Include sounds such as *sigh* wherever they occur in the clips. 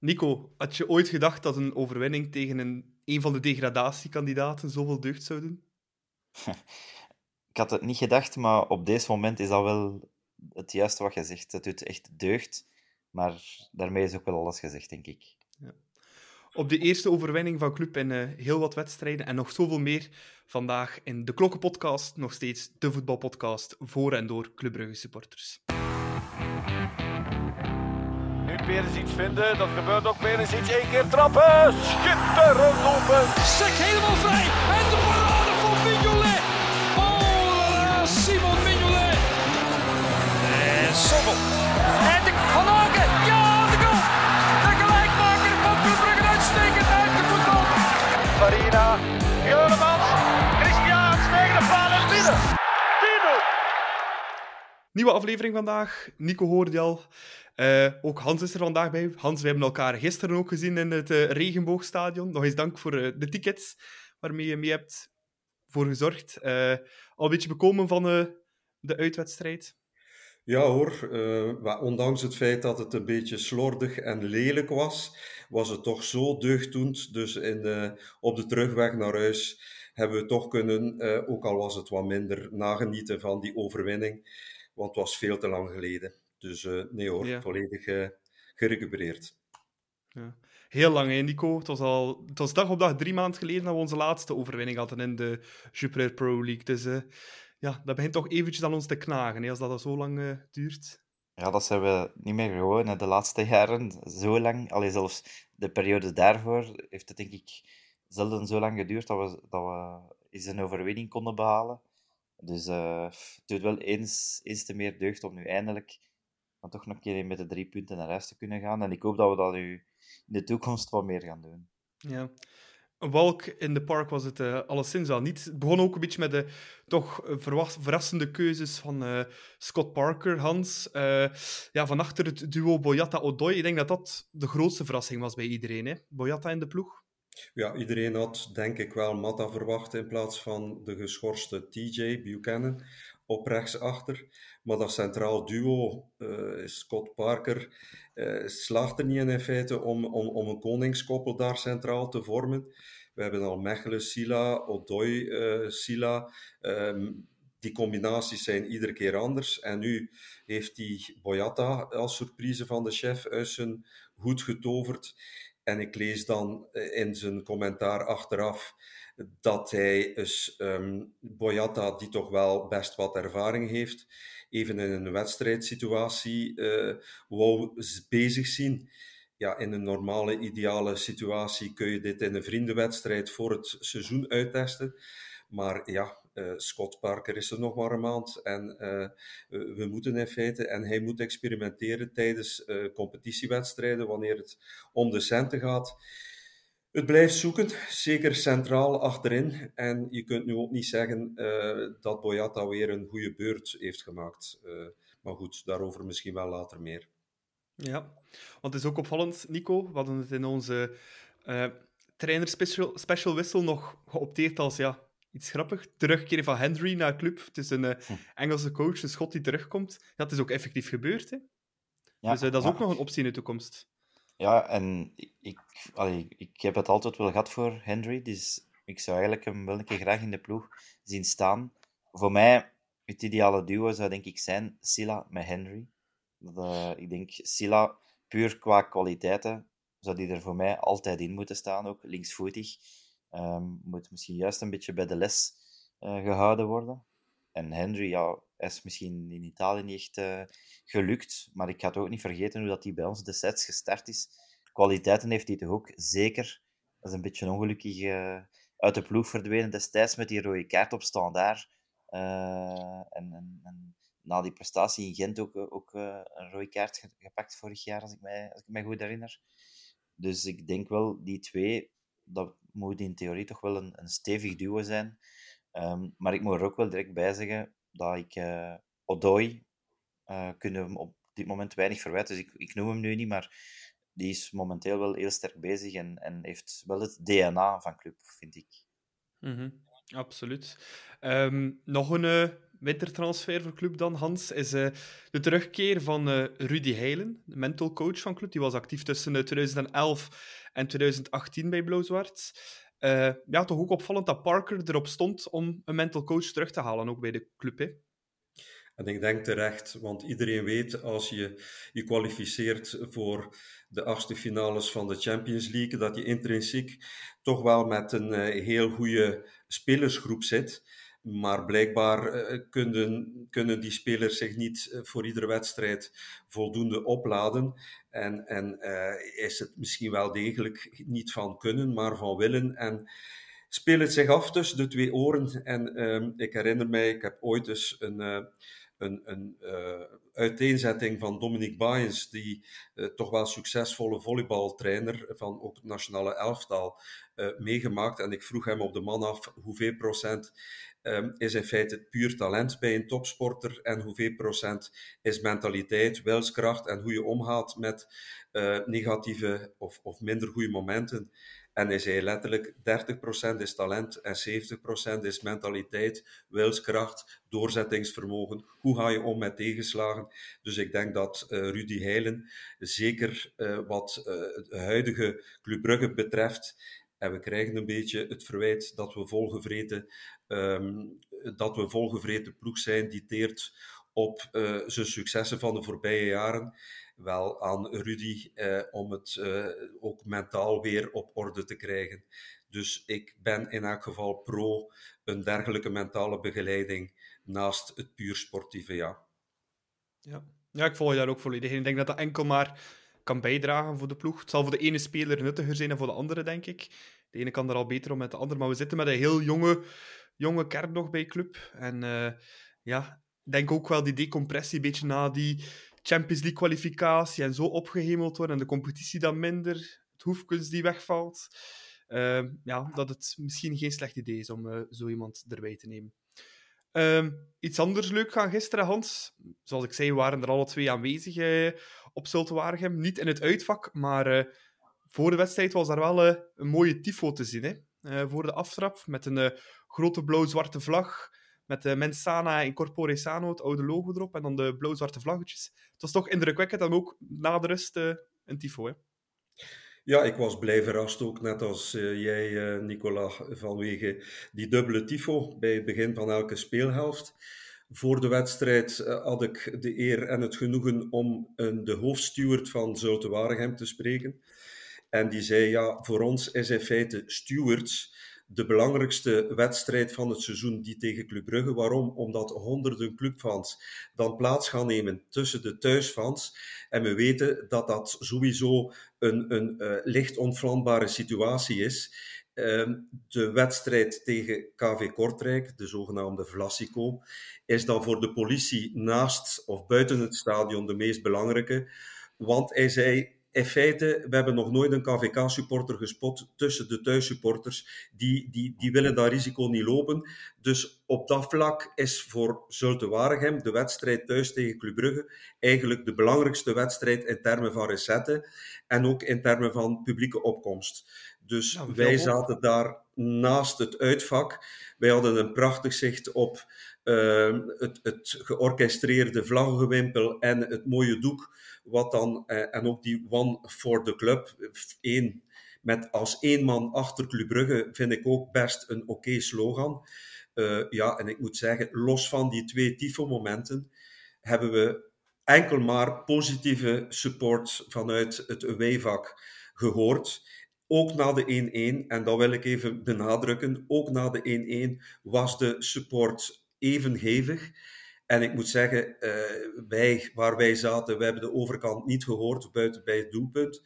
Nico, had je ooit gedacht dat een overwinning tegen een, een van de degradatiekandidaten zoveel deugd zou doen? *laughs* Ik had het niet gedacht, maar op deze moment is dat wel het juiste wat je zegt. Het doet echt deugd, maar daarmee is ook wel alles gezegd, denk ik. Ja. Op de eerste overwinning van Club in uh, heel wat wedstrijden en nog zoveel meer vandaag in de Klokkenpodcast, nog steeds de voetbalpodcast voor en door Club Brugge supporters. Perens iets vinden, dat gebeurt ook. Perens iets, één keer trappen, schitterend open. Sek helemaal vrij en de parade van Mignolet. Oh, Simon Mignolet. En Sommel. En de Van Aken, ja, de goal. De gelijkmaker van Club Brugge uitstekend uit de voetbal. Farina, Juremans, Christian tegen de paal en binnen. Nieuwe aflevering vandaag. Nico hoorde je al. Uh, ook Hans is er vandaag bij. Hans, we hebben elkaar gisteren ook gezien in het uh, Regenboogstadion. Nog eens dank voor uh, de tickets waarmee je mee hebt voor gezorgd. al een beetje bekomen van de uitwedstrijd? Ja hoor, ondanks het feit dat het een beetje slordig en lelijk was, was het toch zo deugddoend. Dus in de, op de terugweg naar huis hebben we toch kunnen, ook al was het wat minder, nagenieten van die overwinning. Want het was veel te lang geleden. Dus uh, nee hoor, volledig uh, gerecupereerd. Ja. Heel lang, hè, Nico? Het was, al, het was dag op dag drie maanden geleden dat we onze laatste overwinning hadden in de Jupiler Pro League. Dus uh, ja, dat begint toch eventjes aan ons te knagen, hè, als dat al zo lang duurt. Ja, dat zijn we niet meer gewoon hè, de laatste jaren. Zo lang, allee, zelfs de periode daarvoor heeft het denk ik zelden zo lang geduurd dat we, dat we eens een overwinning konden behalen. Dus het doet wel eens, eens te meer deugd om nu eindelijk dan toch nog een keer met de drie punten naar huis te kunnen gaan. En ik hoop dat we dat nu in de toekomst wat meer gaan doen. Ja. Een walk in the park was het uh, alleszins wel niet. Het begon ook een beetje met de toch verrassende keuzes van uh, Scott Parker, Hans. Uh, ja, van achter het duo Boyata-Odoi. Ik denk dat dat de grootste verrassing was bij iedereen. Hè? Boyata in de ploeg. Ja, iedereen had denk ik wel Matta verwacht in plaats van de geschorste TJ Buchanan op rechtsachter. Maar dat centraal duo, uh, Scott Parker, uh, slaagt er niet in, in feite om, om, om een koningskoppel daar centraal te vormen. We hebben al Mechelen, Sila, Odoi, uh, Sila. Um, die combinaties zijn iedere keer anders. En nu heeft hij Boyata als surprise van de chef uit zijn hoed getoverd. En ik lees dan in zijn commentaar achteraf dat hij dus Boyata, die toch wel best wat ervaring heeft, even in een wedstrijdsituatie uh, wou bezig zien. Ja, in een normale, ideale situatie kun je dit in een vriendenwedstrijd voor het seizoen uittesten. Maar ja, uh, Scott Parker is er nog maar een maand en uh, we moeten in feite, en hij moet experimenteren tijdens competitiewedstrijden wanneer het om de centen gaat. Het blijft zoeken, zeker centraal achterin. En je kunt nu ook niet zeggen uh, dat Boyata weer een goede beurt heeft gemaakt. Uh, maar goed, daarover misschien wel later meer. Ja, want het is ook opvallend, Nico. We hadden het in onze uh, trainer special, special wissel nog geopteerd als ja, iets grappig. Terugkeren van Henry naar club. Het is een hm. Engelse coach, een schot die terugkomt. Het is ook effectief gebeurd. Hè? Ja, dus dat is ook nog een optie in de toekomst. Ja, en ik, allee, ik heb het altijd wel gehad voor Henry. Dus ik zou eigenlijk hem wel een keer graag in de ploeg zien staan. Voor mij, het ideale duo zou denk ik zijn Silla met Henry. Dat, uh, ik denk Silla, puur qua kwaliteiten, zou die er voor mij altijd in moeten staan. Ook linksvoetig. Um, moet misschien juist een beetje bij de les uh, gehouden worden. En Henry, ja, is misschien in Italië niet echt uh, gelukt. Maar ik ga het ook niet vergeten hoe dat hij bij ons de sets gestart is. Kwaliteiten heeft hij toch ook zeker. Dat is een beetje ongelukkig uh, uit de ploeg verdwenen destijds met die rode kaart op standaard. Uh, en, en, en, na die prestatie in Gent ook, ook een rode kaart gepakt vorig jaar, als ik, mij, als ik mij goed herinner. Dus ik denk wel, die twee, dat moet in theorie toch wel een, een stevig duo zijn. Um, maar ik moet er ook wel direct bij zeggen dat ik uh, Odoi uh, kunnen op dit moment weinig verwijten. Dus ik, ik noem hem nu niet, maar die is momenteel wel heel sterk bezig en, en heeft wel het DNA van club, vind ik. -hmm. Absoluut. Um, nog een uh, wintertransfer voor club dan, Hans, is de terugkeer van Rudy Heilen, de mental coach van club. Die was actief tussen 2011 en 2018 bij Blauw-Zwart. Uh, ja, toch ook opvallend dat Parker erop stond om een mental coach terug te halen, ook bij de club. Hè? En ik denk terecht, want iedereen weet als je je kwalificeert voor de achtste finales van de Champions League, dat je intrinsiek toch wel met een uh, heel goede spelersgroep zit. Maar blijkbaar uh, kunnen, kunnen die spelers zich niet voor iedere wedstrijd voldoende opladen. En, en is het misschien wel degelijk niet van kunnen, maar van willen. En speelt het zich af tussen de twee oren. En ehm, ik herinner mij, ik heb ooit eens een een, een uiteenzetting van Dominic Baens, die toch wel succesvolle volleybaltrainer van ook het nationale elftal, meegemaakt. En ik vroeg hem op de man af hoeveel procent um, is in feite puur talent bij een topsporter en hoeveel procent is mentaliteit, wilskracht en hoe je omgaat met negatieve of, of minder goede momenten. En hij zei letterlijk: 30% is talent en 70% is mentaliteit, wilskracht, doorzettingsvermogen. Hoe ga je om met tegenslagen? Dus ik denk dat uh, Rudy Heilen, zeker uh, wat de huidige Club Brugge betreft, en we krijgen een beetje het verwijt dat we volgevreten, um, dat we volgevreten ploeg zijn die teert op zijn successen van de voorbije jaren wel aan Rudy eh, om het eh, ook mentaal weer op orde te krijgen. Dus ik ben in elk geval pro een dergelijke mentale begeleiding naast het puur sportieve, ja. Ja, ja ik volg je daar ook volledig Ik denk dat dat enkel maar kan bijdragen voor de ploeg. Het zal voor de ene speler nuttiger zijn dan voor de andere, denk ik. De ene kan er al beter om met de andere, maar we zitten met een heel jonge, jonge kern nog bij club. En uh, ja, ik denk ook wel die decompressie een beetje na die Champions League kwalificatie en zo opgehemeld worden en de competitie dan minder, het hoefkunst die wegvalt, uh, ja, dat het misschien geen slecht idee is om uh, zo iemand erbij te nemen. Uh, iets anders leuk gaan gisteren, Hans. Zoals ik zei, waren er alle twee aanwezig uh, op Zulte Waregem. Niet in het uitvak, maar eh, voor de wedstrijd was daar wel een mooie tifo te zien. Hè? voor de aftrap, met een grote blauw-zwarte vlag met Mensana in Corpore Sano, het oude logo erop, en dan de blauw-zwarte vlaggetjes. Het was toch indrukwekkend en ook na de rust een tifo, hè? Ja, ik was blij verrast ook, net als uh, jij, uh, Nicola, vanwege die dubbele tifo bij het begin van elke speelhelft. Voor de wedstrijd had ik de eer en het genoegen om de hoofdsteward van Zulte Waregem te spreken. En die zei, ja, voor ons is in feite stewards de belangrijkste wedstrijd van het seizoen, die tegen Club Brugge. Waarom? Omdat honderden clubfans dan plaats gaan nemen tussen de thuisfans. En we weten dat dat sowieso een, een uh, licht ontvlambare situatie is. Uh, de wedstrijd tegen KV Kortrijk, de zogenaamde Vlasico, is dan voor de politie naast of buiten het stadion de meest belangrijke. Want hij zei, in feite, we hebben nog nooit een KVK-supporter gespot tussen de thuissupporters. Die, die, die willen dat risico niet lopen. Dus op dat vlak is voor Zulte Waregem de wedstrijd thuis tegen Club Brugge eigenlijk de belangrijkste wedstrijd in termen van recetten en ook in termen van publieke opkomst. Dus ja, wij zaten daar naast het uitvak. Wij hadden een prachtig zicht op uh, het, het georchestreerde vlaggenwimpel en het mooie doek wat dan, eh, en ook die One for the Club, één, met als één man achter Club Brugge, vind ik ook best een oké slogan. Uh, ja, en ik moet zeggen, los van die twee tifo-momenten, hebben we enkel maar positieve support vanuit het away-vak gehoord. Ook na de 1-1, en dat wil ik even benadrukken, ook na de 1-1 was de support even hevig. En ik moet zeggen, uh, wij, waar wij zaten, we hebben de overkant niet gehoord, buiten bij het doelpunt.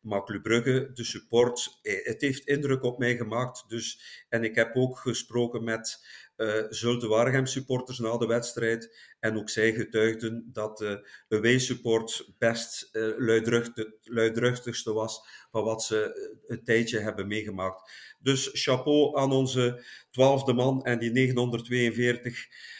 Maar Club Brugge, de support, eh, het heeft indruk op mij gemaakt. Dus, en ik heb ook gesproken met uh, Zulte Waregem supporters na de wedstrijd. En ook zij getuigden dat de away support best uh, luidruchtig, luidruchtigste was van wat ze een tijdje hebben meegemaakt. Dus chapeau aan onze twaalfde man en die 942 uh,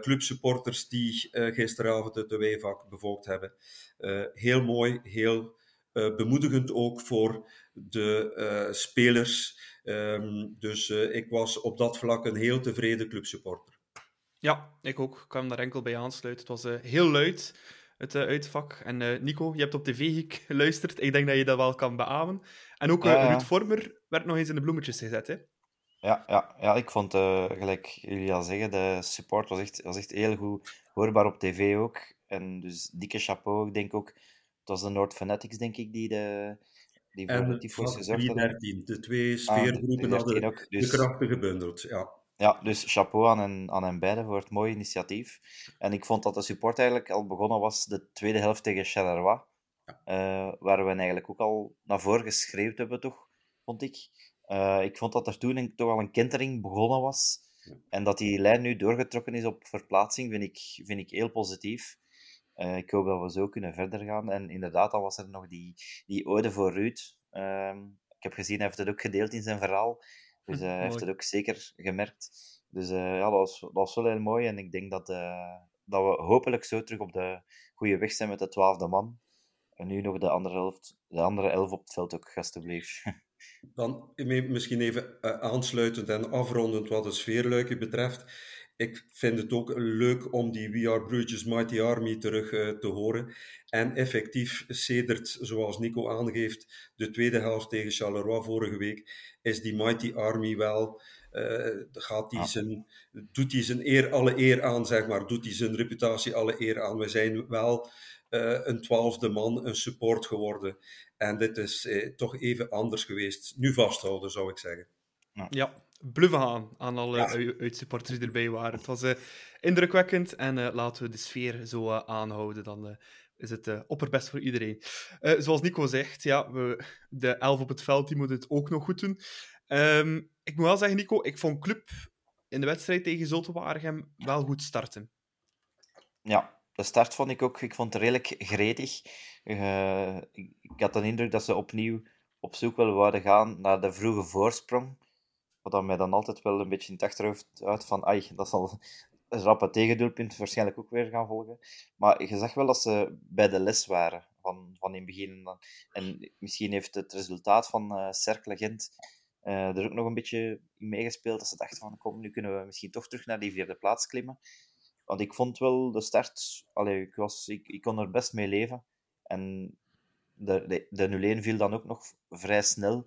clubsupporters die uh, gisteravond het Weevak bevolkt hebben. Uh, heel mooi, heel bemoedigend ook voor de spelers. Um, dus ik was op dat vlak een heel tevreden clubsupporter. Ja, ik ook. Ik kan hem daar enkel bij aansluiten. Het was uh, heel luid, het uh, uitvak. En uh, Nico, je hebt op tv geluisterd. Ik denk dat je dat wel kan beamen. En ook ja, Ruud Vormer werd nog eens in de bloemetjes gezet, hè? Ja, ja, ja, ik vond, gelijk jullie al zeggen, de support was echt, was echt heel goed hoorbaar op tv ook. En dus dikke chapeau. Ik denk ook, het was de Noord Fanatics, denk ik, die de, die voor tyfus gezorgd hadden. De twee sfeergroepen ah, hadden ook, dus... de krachten gebundeld, ja. Ja, dus chapeau aan hen, aan hen beiden voor het mooie initiatief. En ik vond dat de support eigenlijk al begonnen was de tweede helft tegen Charleroi. Uh, waar we eigenlijk ook al naar voren geschreeuwd hebben, toch, vond ik. Uh, ik vond dat er toen toch al een kentering begonnen was. En dat die lijn nu doorgetrokken is op verplaatsing, vind ik, vind ik heel positief. Uh, ik hoop dat we zo kunnen verder gaan. En inderdaad, dan was er nog die, die ode voor Ruud. Ehm, ik heb gezien, hij heeft het ook gedeeld in zijn verhaal. Dus uh, *laughs* hij heeft het ook zeker gemerkt. Dus ja, dat was, dat was wel heel mooi. En ik denk dat, dat we hopelijk zo terug op de goede weg zijn met de twaalfde man. En nu nog de andere, elf, de andere elf op het veld ook, alstublieft. *laughs* Dan misschien even aansluitend en afrondend wat de sfeerluiken betreft ik vind het ook leuk om die We Are Bruges Mighty Army terug uh, te horen. En effectief, sedert, zoals Nico aangeeft, de tweede helft tegen Charleroi vorige week, is die Mighty Army wel... Uh, gaat die zijn, doet hij zijn eer alle eer aan, zeg maar. Doet hij zijn reputatie alle eer aan. We zijn wel een twaalfde man, een support geworden. En dit is toch even anders geweest. Nu vasthouden, zou ik zeggen. Ja, bluffen aan aan alle ja. uitsupporters die erbij waren. Het was uh, indrukwekkend en uh, laten we de sfeer zo uh, aanhouden. Dan is het opperbest voor iedereen. zoals Nico zegt, ja, we, de elf op het veld die moet het ook nog goed doen. Um, ik moet wel zeggen, Nico, ik vond Club in de wedstrijd tegen Zulte Waregem wel goed starten. Ja, de start vond ik ook ik vond het redelijk gretig. ik, ik had de indruk dat ze opnieuw op zoek willen worden gaan naar de vroege voorsprong. Wat dan mij dan altijd wel een beetje in het achterhoofd uit van, ai, dat zal een rappe tegendoelpunt waarschijnlijk ook weer gaan volgen. Maar je zag wel dat ze bij de les waren van, van in het begin. En misschien heeft het resultaat van uh, Cercle Gent uh, er ook nog een beetje in meegespeeld. Dat ze dachten van, kom, nu kunnen we misschien toch terug naar die vierde plaats klimmen. Want ik vond wel de start, allee, ik, was, ik, kon er best mee leven. En de, de, de 0-1 viel dan ook nog vrij snel.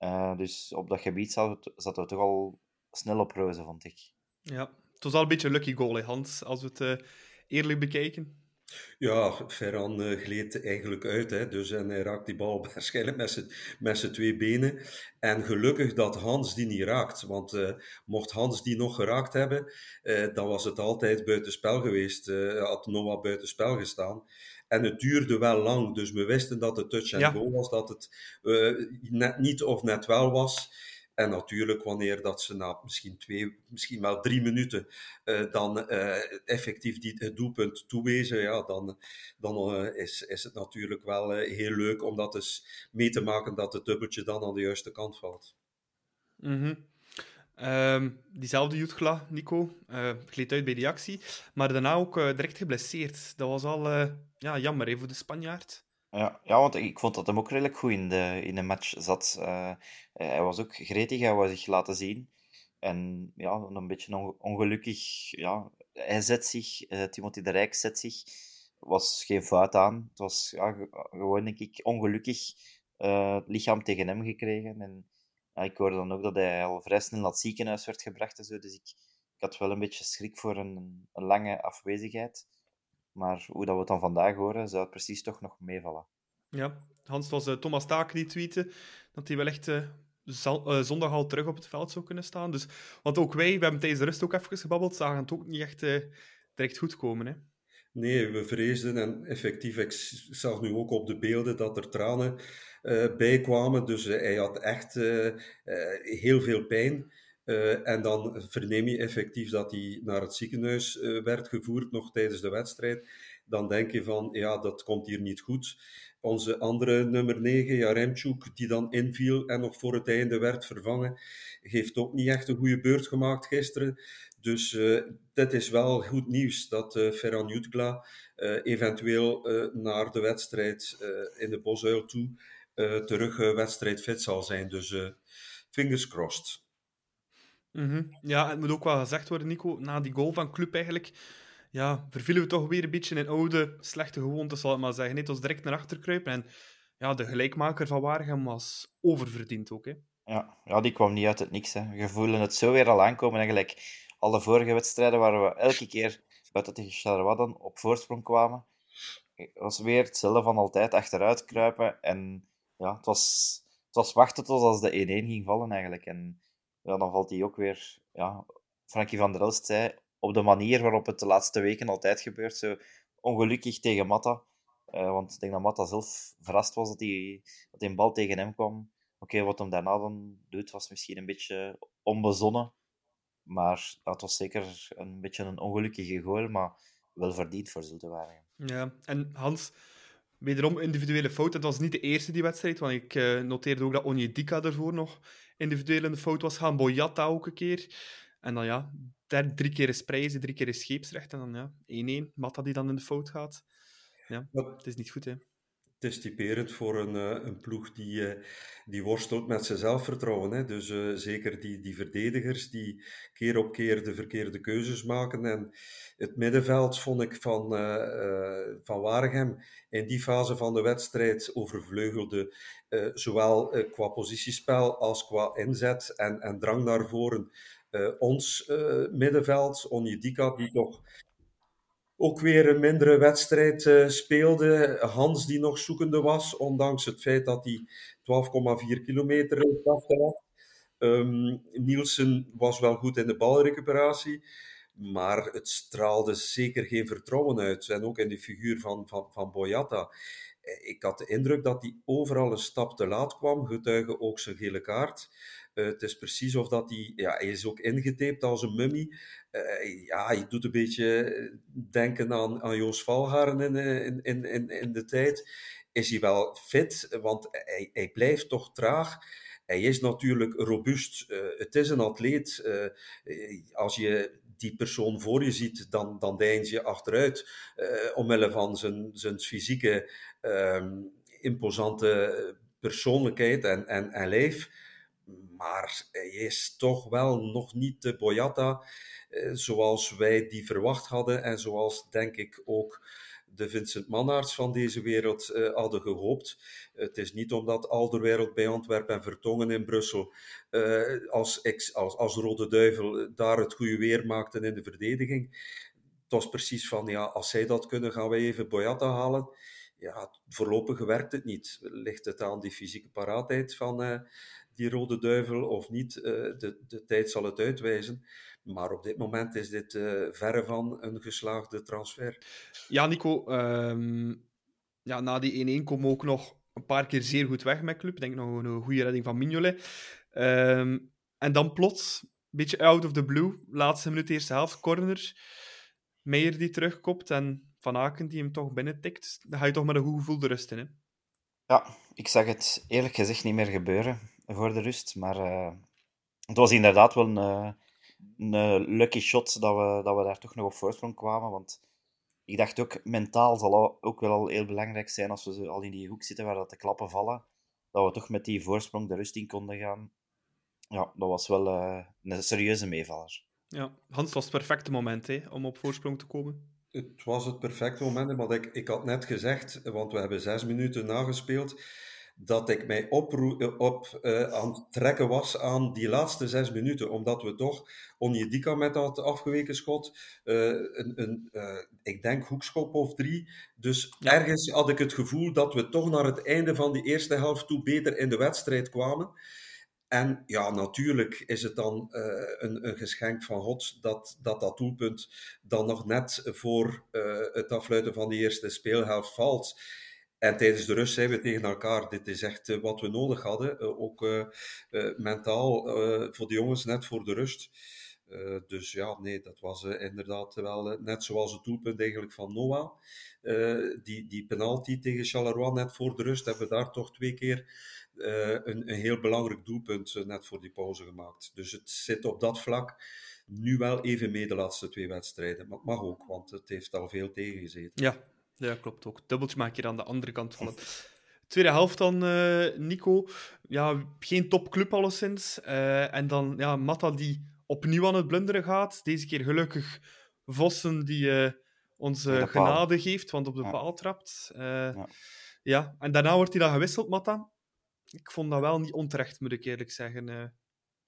Uh, dus op dat gebied we, we toch al snel op reuze, vond ik. Ja, het was al een beetje een lucky goal, hè, Hans, als we het uh, eerlijk bekijken. Ja, Ferran uh, gleed eigenlijk uit. Hè, dus, en hij raakt die bal *laughs* waarschijnlijk met zijn twee benen. En gelukkig dat Hans die niet raakt. Want uh, mocht Hans die nog geraakt hebben, uh, dan was het altijd buitenspel geweest. had Noah buitenspel gestaan. En het duurde wel lang, dus we wisten dat het touch and ja. go was, dat het net niet of net wel was. En natuurlijk, wanneer dat ze na misschien twee, misschien wel drie minuten uh, dan uh, effectief het doelpunt toewezen, ja, dan, dan is, is het natuurlijk wel heel leuk om dat eens mee te maken dat het dubbeltje dan aan de juiste kant valt. -hmm. Um, diezelfde Jutgla, Nico, uh, gleed uit bij die actie. Maar daarna ook direct geblesseerd. Dat was al ja, jammer hè, voor de Spanjaard. Ja, ja, want ik vond dat hem ook redelijk goed in de, in de match zat. hij was ook gretig, hij wou zich laten zien. En ja, een beetje ongelukkig. Ja, hij zet zich, Timothy de Rijk zet zich. was geen fout aan. Het was ja, gewoon, denk ik, ongelukkig het lichaam tegen hem gekregen. En ja, ik hoorde dan ook dat hij al vrij snel naar het ziekenhuis werd gebracht en zo. Dus ik, ik had wel een beetje schrik voor een, een lange afwezigheid. Maar hoe dat we het dan vandaag horen, zou het precies toch nog meevallen. Ja, Hans, was uh, Thomas Taak die tweette dat hij wel echt uh, zal, uh, zondag al terug op het veld zou kunnen staan. Dus, want ook wij, we hebben tijdens de rust ook even gebabbeld, zagen het ook niet echt direct goed komen. Hè? Nee, we vreesden en effectief, ik zag nu ook op de beelden dat er tranen uh, bij kwamen. Dus uh, hij had echt uh, heel veel pijn. En dan verneem je effectief dat hij naar het ziekenhuis werd gevoerd, nog tijdens de wedstrijd. Dan denk je van, ja, dat komt hier niet goed. Onze andere nummer 9, Jaremchuk, die dan inviel en nog voor het einde werd vervangen, heeft ook niet echt een goede beurt gemaakt gisteren. Dus uh, dit is wel goed nieuws dat uh, Ferran Jutgla uh, eventueel naar de wedstrijd in de Bosuil toe terug wedstrijdfit zal zijn. Dus fingers crossed. Mhm. Ja, het moet ook wel gezegd worden, Nico, na die goal van Club eigenlijk, ja, vervielen we toch weer een beetje in oude, slechte gewoontes, zal ik maar zeggen. Net als direct naar achter kruipen. En ja, de gelijkmaker van Waregem was oververdiend ook. Hè. Ja, ja, die kwam niet uit het niks. Hè. We voelen het zo weer al aankomen. Eigenlijk alle vorige wedstrijden waar we elke keer buiten Charleroi dan op voorsprong kwamen. Het was weer hetzelfde van altijd achteruit kruipen. En ja, het was, het was wachten tot als de 1-1 ging vallen eigenlijk. En ja, dan valt hij ook weer. Ja, Frankie van der Elst zei op de manier waarop het de laatste weken altijd gebeurt. Zo ongelukkig tegen Matta. Uh, want ik denk dat Matta zelf verrast was dat, hij, dat een bal tegen hem kwam. Oké, wat hem daarna dan doet, was misschien een beetje onbezonnen. Maar dat was zeker een beetje een ongelukkige goal, maar wel verdiend voor Zulte Waregem. Ja, en Hans, wederom individuele fout. Het was niet de eerste die wedstrijd, want ik uh, noteerde ook dat Onyedika ervoor nog individueel in de fout was gaan. Boyata ook een keer. En dan ja, drie keer is prijzen, drie keer is scheepsrecht. En dan ja, 1-1. Matta die dan in de fout gaat. Ja, het is niet goed, hè. Het is typerend voor een, eh, een ploeg die, uh, die worstelt met zijn zelfvertrouwen. Hè. Dus uh, zeker die, die verdedigers die keer op keer de verkeerde keuzes maken. En het middenveld vond ik van, van Waregem in die fase van de wedstrijd overvleugelde. zowel qua positiespel als qua inzet en, en drang naar voren. ons middenveld, Onjedika, die toch ook weer een mindere wedstrijd uh, speelde. Hans die nog zoekende was, ondanks het feit dat hij 12,4 kilometer afgelegd. Um, Nielsen was wel goed in de balrecuperatie, maar het straalde zeker geen vertrouwen uit. En ook in de figuur van, van, van Boyata. Eh, ik had de indruk dat hij overal een stap te laat kwam, getuige ook zijn gele kaart. Uh, het is precies of dat hij, ja, hij is ook ingetaped als een mummie. Uh, ja, hij doet een beetje denken aan, aan Joost Valgaren in, in, in, in de tijd. Is hij wel fit? Want hij, hij blijft toch traag. Hij is natuurlijk robuust. Het is een atleet. als je die persoon voor je ziet, dan, dan deins je achteruit. omwille van zijn, zijn fysieke, ehm, imposante persoonlijkheid en, en, en lijf. Maar hij is toch wel nog niet de Boyata eh, zoals wij die verwacht hadden en zoals denk ik ook de Vincent Mannaerts van deze wereld uh, hadden gehoopt. Het is niet omdat Alderwereld bij Antwerpen en Vertongen in Brussel uh, als, ex, als, als Rode Duivel daar het goede weer maakten in de verdediging. Het was precies van, ja, als zij dat kunnen, gaan wij even Boyata halen. Ja, voorlopig werkt het niet. Ligt het aan die fysieke paraatheid van die Rode Duivel of niet? de, de tijd zal het uitwijzen. Maar op dit moment is dit uh, verre van een geslaagde transfer. Ja, Nico. Um, ja, na die 1-1 komen we ook nog een paar keer zeer goed weg met club. Ik denk nog een goede redding van Mignolet. Um, en dan plots, een beetje out of the blue, laatste minuut eerste helft, corner. Meijer die terugkomt en Van Aken die hem toch binnentikt. Dan ga je toch met een goed gevoel de rust in, hè? Ja, ik zag het eerlijk gezegd niet meer gebeuren voor de rust. Maar uh, het was inderdaad wel een, een eh, lucky shot dat we, dat we daar toch nog op voorsprong kwamen. Want ik dacht ook, mentaal zal ook wel al heel belangrijk zijn als we al in die hoek zitten waar dat de klappen vallen. Dat we toch met die voorsprong de rust in konden gaan. Ja, dat was wel uh, een serieuze meevaller. Ja, Hans, was het perfecte moment hè, om op voorsprong te komen. Het was het perfecte moment, maar ik, ik had net gezegd, want we hebben zes minuten nagespeeld dat ik mij op, op uh, aan het trekken was aan die laatste zes minuten, omdat we toch Onjedika met dat afgeweken schot, uh, een, een uh, ik denk hoekschop of drie. Dus ja. ergens had ik het gevoel dat we toch naar het einde van die eerste helft toe beter in de wedstrijd kwamen. En ja, natuurlijk is het dan uh, een, een, geschenk van God dat, dat dat doelpunt dan nog net voor uh, het afluiten van de eerste speelhelft valt. En tijdens de rust zeiden we tegen elkaar, dit is echt uh, wat we nodig hadden. Uh, ook uh, mentaal voor de jongens, net voor de rust. dus ja, nee, dat was inderdaad wel net zoals het doelpunt eigenlijk van Noah. die, die penalty tegen Charleroi net voor de rust hebben we daar toch twee keer een, een heel belangrijk doelpunt net voor die pauze gemaakt. Dus het zit op dat vlak nu wel even mee de laatste twee wedstrijden. Maar het mag ook, want het heeft al veel tegengezeten. Ja, ja, klopt ook. Dubbeltje maak je aan de andere kant van het. Tweede helft dan, uh, Nico. Ja, geen topclub alleszins. Uh, en dan ja, Matta die opnieuw aan het blunderen gaat. Deze keer gelukkig Vossen die uh, ons de paal. genade geeft, want op de Ja. paal trapt. Eh, Ja. ja. en daarna wordt hij dan gewisseld, Matta. Ik vond dat wel niet onterecht, moet ik eerlijk zeggen. eh.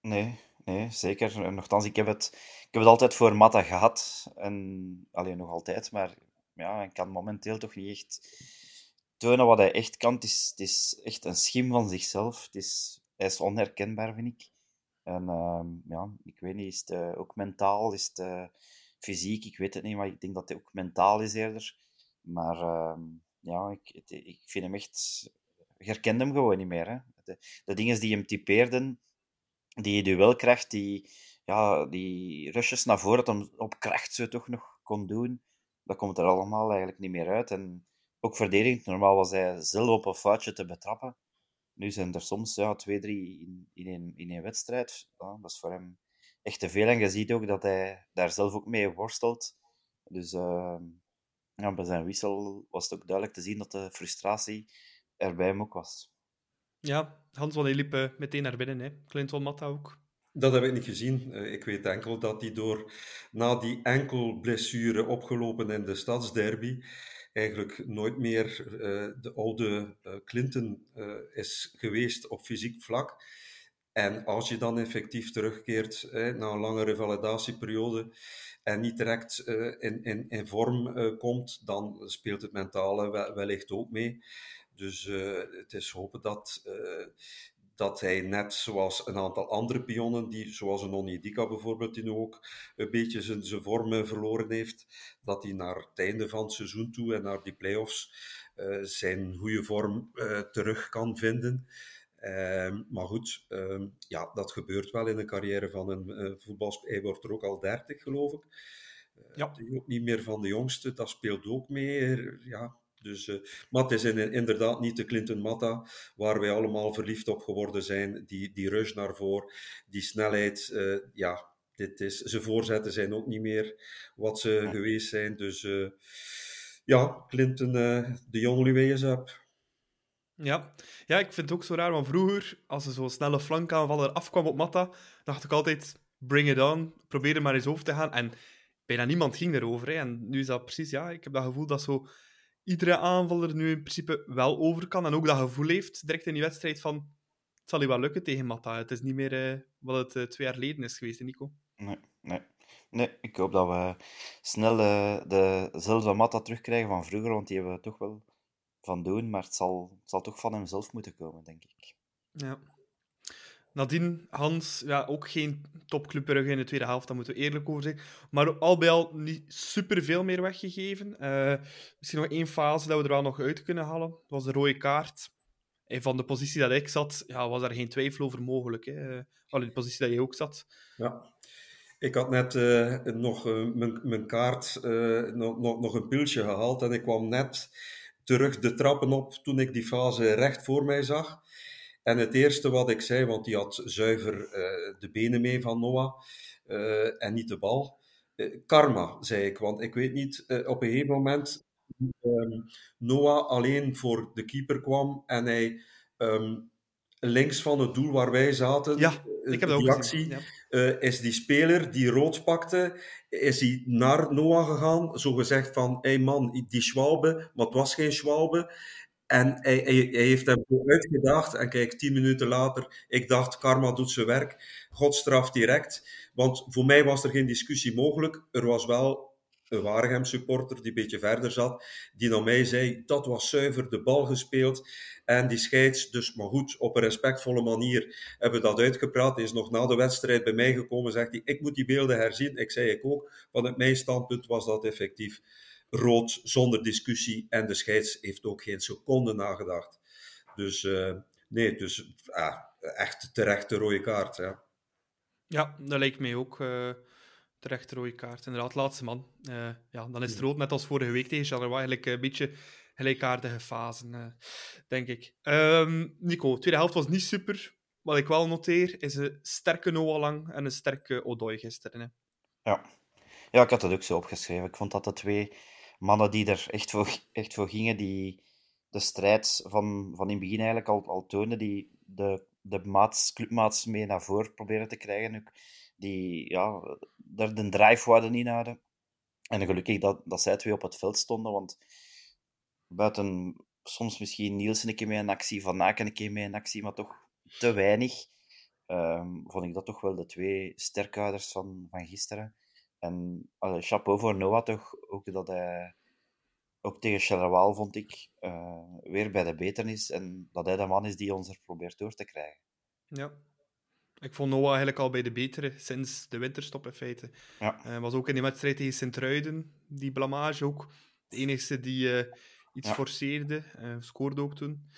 Nee, nee, zeker. Nochtans, ik heb het, ik heb het altijd voor Matta gehad. En alleen nog altijd. Maar ja, hij kan momenteel toch niet echt tonen wat hij echt kan. Het is, het is echt een schim van zichzelf. Het is, hij is onherkenbaar, vind ik. En ehm, ja, ik weet niet, is het eh, ook mentaal, is het eh, fysiek? Ik weet het niet, maar ik denk dat hij ook mentaal is eerder. Maar ehm, ja, ik, ik vind hem echt... Je herkent hem gewoon niet meer. Hè. De, dingen die hem typeerden, die duelkracht, die, ja, die rushes naar voren, dat op kracht zo toch nog kon doen, dat komt er allemaal eigenlijk niet meer uit. En ook verdedigend, normaal was hij zelf op een foutje te betrappen. Nu zijn er soms ja, twee, drie in, in, een, in een wedstrijd. Ja, dat is voor hem echt te veel. En je ziet ook dat hij daar zelf ook mee worstelt. Dus ehm, ja, bij zijn wissel was het ook duidelijk te zien dat de frustratie er bij hem ook was. Ja, Hans, want hij liep meteen naar binnen. Hè. Clinton Matta ook. Dat heb ik niet gezien. Eh, Ik weet enkel dat hij door na die enkelblessure opgelopen in de stadsderby eigenlijk nooit meer eh, de oude eh, Clinton is geweest op fysiek vlak. En als je dan effectief terugkeert eh, na een lange revalidatieperiode en niet direct in, in, in vorm komt, dan speelt het mentale wel- wellicht ook mee. Dus het is hopen dat, dat hij net zoals een aantal andere pionnen, die, zoals een Onyedika bijvoorbeeld, die nu ook een beetje zijn, zijn vorm eh, verloren heeft, dat hij naar het einde van het seizoen toe en naar die play-offs eh, zijn goede vorm eh, terug kan vinden. Ehm, maar goed, ehm, ja, dat gebeurt wel in een carrière van een voetbalspeler. Hij wordt er ook al 30, geloof ik. Ja. Ook niet meer van de jongste, dat speelt ook mee. Ja, dus, maar het is in- inderdaad niet de Clinton Matta waar wij allemaal verliefd op geworden zijn. Die, die rush naar voren, die snelheid. eh, ja, dit is, zijn voorzetten zijn ook niet meer wat ze Ja. geweest zijn. Dus eh, ja, Clinton, only way is up. Ja. ja, ik vind het ook zo raar, want vroeger, als er zo'n snelle flankaanvaller afkwam op Matta, dacht ik altijd, bring it on, probeer er maar eens over te gaan. En bijna niemand ging erover. Hè. En nu is dat precies, ja, ik heb dat gevoel dat zo iedere aanvaller nu in principe wel over kan. En ook dat gevoel heeft, direct in die wedstrijd, van het zal je wel lukken tegen Matta. Het is niet meer eh, wat het eh, twee jaar geleden is geweest, hè, Nico. Nee, nee. Nee, ik hoop dat we snel eh, dezelfde Matta terugkrijgen van vroeger, want die hebben we toch wel van doen, maar het zal, het zal toch van hemzelf moeten komen, denk ik. Ja. Nadien, Hans, ja, ook geen topclub Brugge in de tweede helft, daar moeten we eerlijk over zijn. Maar al bij al niet superveel meer weggegeven. Eh, misschien nog één fase dat we er wel nog uit kunnen halen. Dat was de rode kaart. En van de positie dat ik zat, ja, was daar geen twijfel over mogelijk. Hè. Eh, Allee, de positie dat je ook zat. Ja. Ik had net eh, nog mijn, mijn kaart, nog, nog, nog een pilsje gehaald en ik kwam net terug de trappen op toen ik die fase recht voor mij zag. En het eerste wat ik zei, want die had zuiver eh, de benen mee van Noah eh, en niet de bal. Eh, karma, zei ik, want ik weet niet, op een gegeven moment ehm, Noah alleen voor de keeper kwam en hij ehm, links van het doel waar wij zaten, Ja, Ik heb die ook actie. Ja. is die speler die rood pakte, is hij naar Noah gegaan, zo gezegd van, hé hey man, die Schwalbe, maar het was geen Schwalbe. En hij, hij, hij heeft uitgedaagd. En kijk, tien minuten later, ik dacht, karma doet zijn werk. God straft direct. Want voor mij was er geen discussie mogelijk. Er was wel een Waregem supporter die een beetje verder zat, die naar mij zei, dat was zuiver de bal gespeeld. En die scheids, dus maar goed, op een respectvolle manier hebben we dat uitgepraat. Hij is nog na de wedstrijd bij mij gekomen, zegt hij, ik moet die beelden herzien. Ik zei ik ook, vanuit mijn standpunt was dat effectief rood, zonder discussie. En de scheids heeft ook geen seconde nagedacht. Dus eh, nee, dus ah, echt terecht de rode kaart. Ja. Ja, dat lijkt mij ook eh, terecht rode kaart. Inderdaad, laatste man. Eh, ja, dan is het rood, net als vorige week tegen Charleroi, eigenlijk een beetje gelijkaardige fasen, eh, denk ik. Ehm, Nico, tweede helft was niet super. Wat ik wel noteer, is een sterke Noah Lang en een sterke Odoi gisteren. Hè. Ja. ja, ik had het ook zo opgeschreven. Ik vond dat de twee mannen die er echt voor, echt voor gingen, die de strijd van, van in het begin eigenlijk al, al toonden, die de, de maats, clubmaats mee naar voren proberen te krijgen. Die ja, daar de drive wouden inhouden. En gelukkig dat, dat zij twee op het veld stonden, want buiten soms misschien Niels een keer mee in actie, Van Aken een keer mee in actie, maar toch te weinig, um, vond ik dat toch wel de twee sterkhouders van, van gisteren. En allee, chapeau voor Noah toch, ook dat hij ook tegen Charleroi vond ik uh, weer bij de beter is en dat hij de man is die ons er probeert door te krijgen. Ja, ik vond Noah eigenlijk al bij de betere sinds de winterstop in feite. Ja. Uh, was ook in die wedstrijd tegen Sint-Truiden, die blamage ook. De enige die uh, iets forceerde, scoorde ook toen.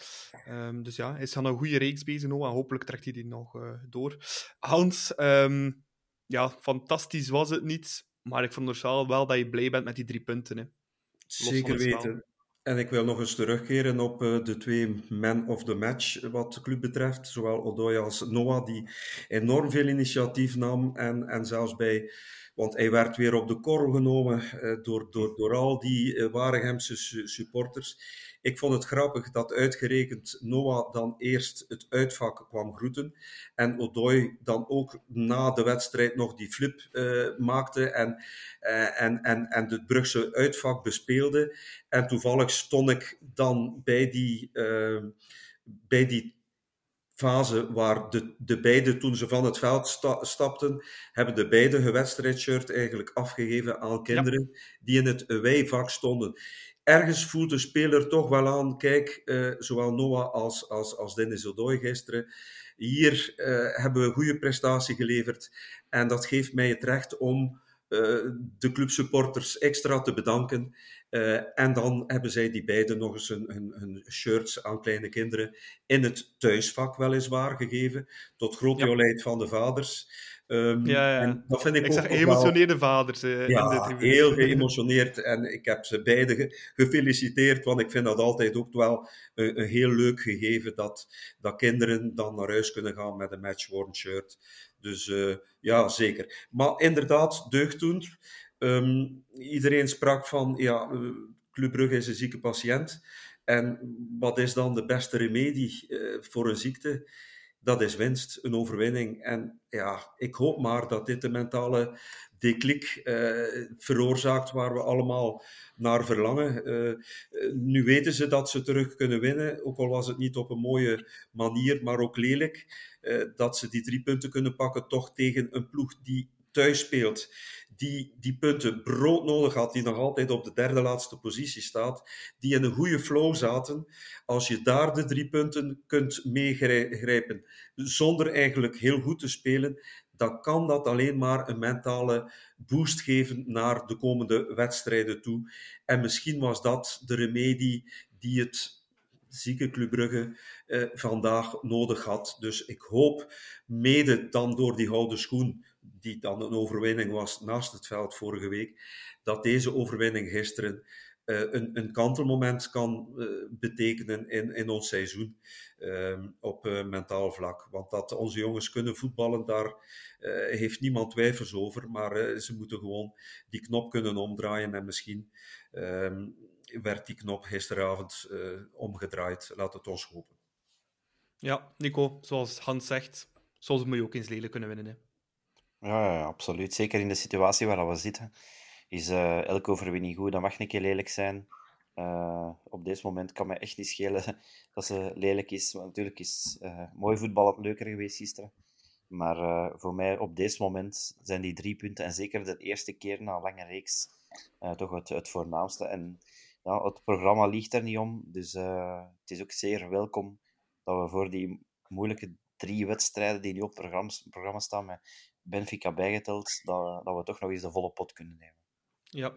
Um, dus ja, hij is aan een goede reeks bezig, Noah. Hopelijk trekt hij die nog door. Hans, um, ja, fantastisch was het niet. Maar ik vond wel wel dat je blij bent met die drie punten. Hè. Zeker weten. En ik wil nog eens terugkeren op uh, de twee men of the match wat de club betreft. Zowel Odoy als Noah, die enorm veel initiatief nam. En, en zelfs bij, want hij werd weer op de korrel genomen uh, door, door, door al die uh, Waregemse su supporters. Ik vond het grappig dat uitgerekend Noah dan eerst het uitvak kwam groeten. En Odoy dan ook na de wedstrijd nog die flip uh, maakte en, uh, en, en, en de Brugse uitvak bespeelde. En toevallig stond ik dan bij die, uh, bij die fase waar de, de beide, toen ze van het veld sta, stapten, hebben de beide hun wedstrijdshirt eigenlijk afgegeven aan kinderen ja. die in het wijvak stonden ergens voelt de speler toch wel aan, kijk, uh, zowel Noah als, als, als Dennis Odoi gisteren, hier uh, hebben we een goede prestatie geleverd. En dat geeft mij het recht om uh, de clubsupporters extra te bedanken. en dan hebben zij die beiden nog eens hun, hun, hun, shirts aan kleine kinderen in het thuisvak weliswaar gegeven, tot groot ja. van de vaders. Um, ja, ja. Dat vind ik, ik zag geëmotioneerde vaders. Uh, ja, in heel *laughs* geëmotioneerd. En ik heb ze beide ge gefeliciteerd, want ik vind dat altijd ook wel een, een, heel leuk gegeven dat, dat kinderen dan naar huis kunnen gaan met een matchworn shirt. Dus uh, ja, zeker. Maar inderdaad, deugddoend. Um, iedereen sprak van, ja, Club Brugge is een zieke patiënt. En wat is dan de beste remedie uh, voor een ziekte? Dat is winst, een overwinning. En ja, ik hoop maar dat dit de mentale deklik uh, veroorzaakt waar we allemaal naar verlangen. Uh, nu weten ze dat ze terug kunnen winnen, ook al was het niet op een mooie manier, maar ook lelijk. Dat ze die drie punten kunnen pakken, toch tegen een ploeg die thuis speelt, die die punten broodnodig had, die nog altijd op de derde laatste positie staat, die in een goede flow zaten. Als je daar de drie punten kunt meegrijpen, zonder eigenlijk heel goed te spelen, dan kan dat alleen maar een mentale boost geven naar de komende wedstrijden toe. En misschien was dat de remedie die het zieke Club eh, vandaag nodig had. Dus ik hoop, mede dan door die houden schoen, die dan een overwinning was naast het veld vorige week, dat deze overwinning gisteren uh, een, een kantelmoment kan uh, betekenen in, in ons seizoen uh, op mentaal vlak. Want dat onze jongens kunnen voetballen, daar heeft niemand twijfels over. Maar ze moeten gewoon die knop kunnen omdraaien en misschien ehm, werd die knop gisteravond omgedraaid. Laat het ons hopen. Ja, Nico, zoals Hans zegt, soms moet je ook eens lelijk kunnen winnen. Hè. Ja, ja, absoluut. Zeker in de situatie waar we zitten, is uh, elke overwinning goed. Dat mag een keer lelijk zijn. Uh, op deze moment kan mij echt niet schelen *laughs* dat ze lelijk is. Natuurlijk is uh, mooi voetbal het leuker geweest gisteren. Maar voor mij op deze moment zijn die drie punten, en zeker de eerste keer na een lange reeks, toch het, het voornaamste. En ja, het programma ligt er niet om. Dus het is ook zeer welkom dat we voor die moeilijke drie wedstrijden die nu op het programma staan, met Benfica bijgeteld, dat, dat we toch nog eens de volle pot kunnen nemen. Ja.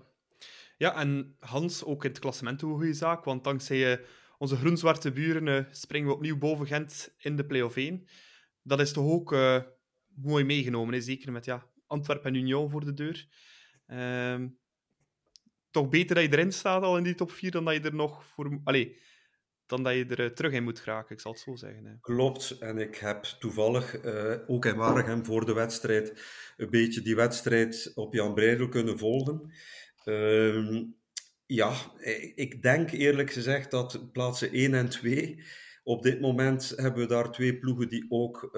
Ja, en Hans, ook in het klassement een goede zaak, want dankzij uh, onze groen-zwarte buren uh, springen we opnieuw boven Gent in de play-off 1. Dat is toch ook uh, mooi meegenomen, zeker met ja, Antwerpen en Union voor de deur. Ehm, toch beter dat je erin staat al in die top 4 dan dat je er nog voor... Allee, dan dat je er terug in moet geraken, ik zal het zo zeggen. Hè. Klopt, en ik heb toevallig uh, ook in Waregem voor de wedstrijd een beetje die wedstrijd op Jan Breidel kunnen volgen. Uh, ja, ik denk eerlijk gezegd dat plaatsen 1 en 2 Op dit moment hebben we daar twee ploegen die ook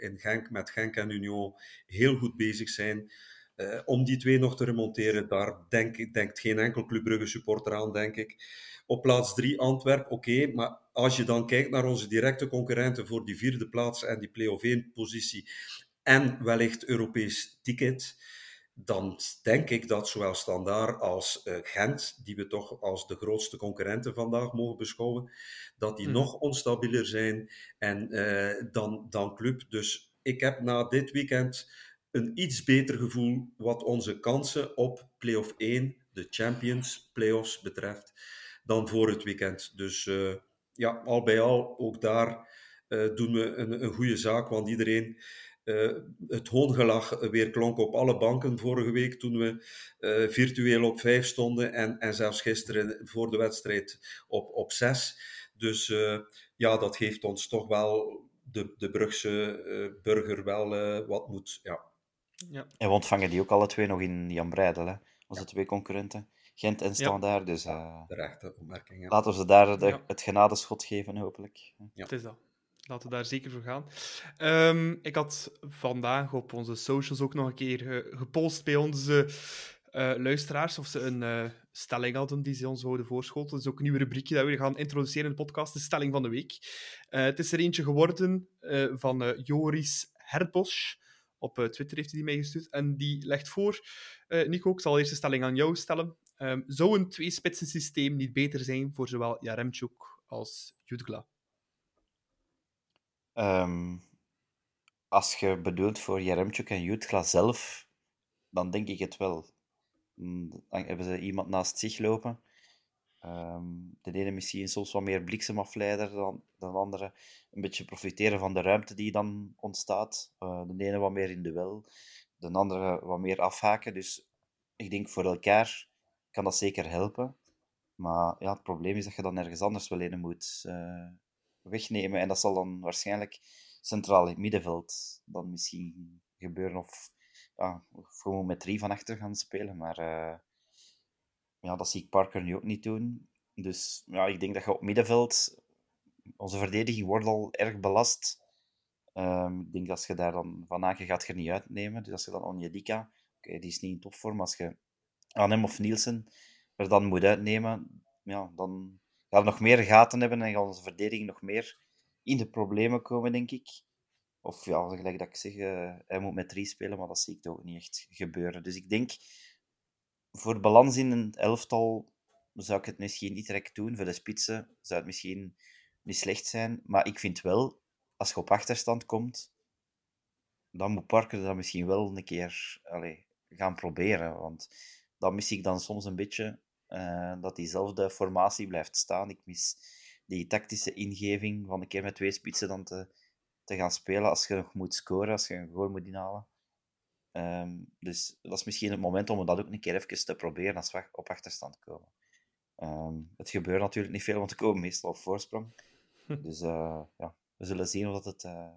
in Genk, met Genk en Union heel goed bezig zijn. Om die twee nog te remonteren, daar denk, denkt geen enkel Club Brugge supporter aan, denk ik. Op plaats 3 Antwerpen, oké, okay, maar als je dan kijkt naar onze directe concurrenten voor die vierde plaats en die play-off 1 positie en wellicht Europees ticket, dan denk ik dat zowel Standaard als uh, Gent, die we toch als de grootste concurrenten vandaag mogen beschouwen, dat die mm. nog onstabieler zijn en, uh, dan, dan Club. Dus ik heb na dit weekend een iets beter gevoel wat onze kansen op play-off 1, de Champions playoffs betreft, dan voor het weekend. Dus uh, ja, al bij al, ook daar doen we een, een goede zaak, want iedereen uh, het hoongelach weer klonk op alle banken vorige week toen we uh, virtueel op vijf stonden en, en zelfs gisteren voor de wedstrijd op, op zes. Dus uh, ja, dat geeft ons toch wel de, de Brugse burger wel wat moed. Ja. Ja. En we ontvangen die ook alle twee nog in Jan Breidel, hè? onze ja. twee concurrenten. Gent en Standaard. Ja. Dus, de rechte opmerking. Ja. Laten we ze daar de, het genadeschot geven, hopelijk. Ja. Het is dat laten we daar zeker voor gaan. Um, ik had vandaag op onze socials ook nog een keer gepost bij onze uh, luisteraars of ze een uh, stelling hadden die ze ons zouden voorschoten. Dat is ook een nieuwe rubriekje dat we gaan introduceren in de podcast, de stelling van de week. Uh, het is er eentje geworden van Joris Herbos. Op Twitter heeft hij die meegestuurd. En die legt voor, Nico, ik zal eerst de stelling aan jou stellen. Um, zou een twee-spitsen systeem niet beter zijn voor zowel Jaremchuk als Jutgla? Um, als je bedoelt voor Jaremchuk en Jutgla zelf, dan denk ik het wel. Mm, dan hebben ze iemand naast zich lopen. Um, de ene misschien soms wat meer bliksemafleider dan, dan de andere. Een beetje profiteren van de ruimte die dan ontstaat. Uh, de ene wat meer in de wel, de andere wat meer afhaken. Dus ik denk voor elkaar kan dat zeker helpen. Maar ja, het probleem is dat je dan ergens anders wel in moet. Uh, wegnemen. En dat zal dan waarschijnlijk centraal in het middenveld dan misschien gebeuren. Of, ja, gewoon met drie van achter gaan spelen. Maar uh, ja, dat zie ik Parker nu ook niet doen. Dus ja, ik denk dat je op middenveld... Onze verdediging wordt al erg belast. Um, ik denk dat als je daar dan Van Aken gaat je niet uitnemen. Dus als je dan Onjedika... Oké, die is niet in topvorm. Als je aan hem of Nielsen er dan moet uitnemen, ja, dan gaan we nog meer gaten hebben en gaat onze verdediging nog meer in de problemen komen, denk ik. Of ja, gelijk dat ik zeg, uh, hij moet met drie spelen, maar dat zie ik toch niet echt gebeuren. Dus ik denk, voor balans in een elftal zou ik het misschien niet direct doen. Voor de spitsen zou het misschien niet slecht zijn. Maar ik vind wel, als je op achterstand komt, dan moet Parker dat misschien wel een keer allez, gaan proberen. Want dat mis ik dan soms een beetje. Uh, dat diezelfde formatie blijft staan. Ik mis die tactische ingeving van een keer met twee spitsen dan te, te gaan spelen als je nog moet scoren, als je een goal moet inhalen. Um, dus dat is misschien het moment om dat ook een keer even te proberen als we op achterstand komen. Um, het gebeurt natuurlijk niet veel, want we komen meestal op voorsprong. Dus uh, ja, we zullen zien of dat het, uh,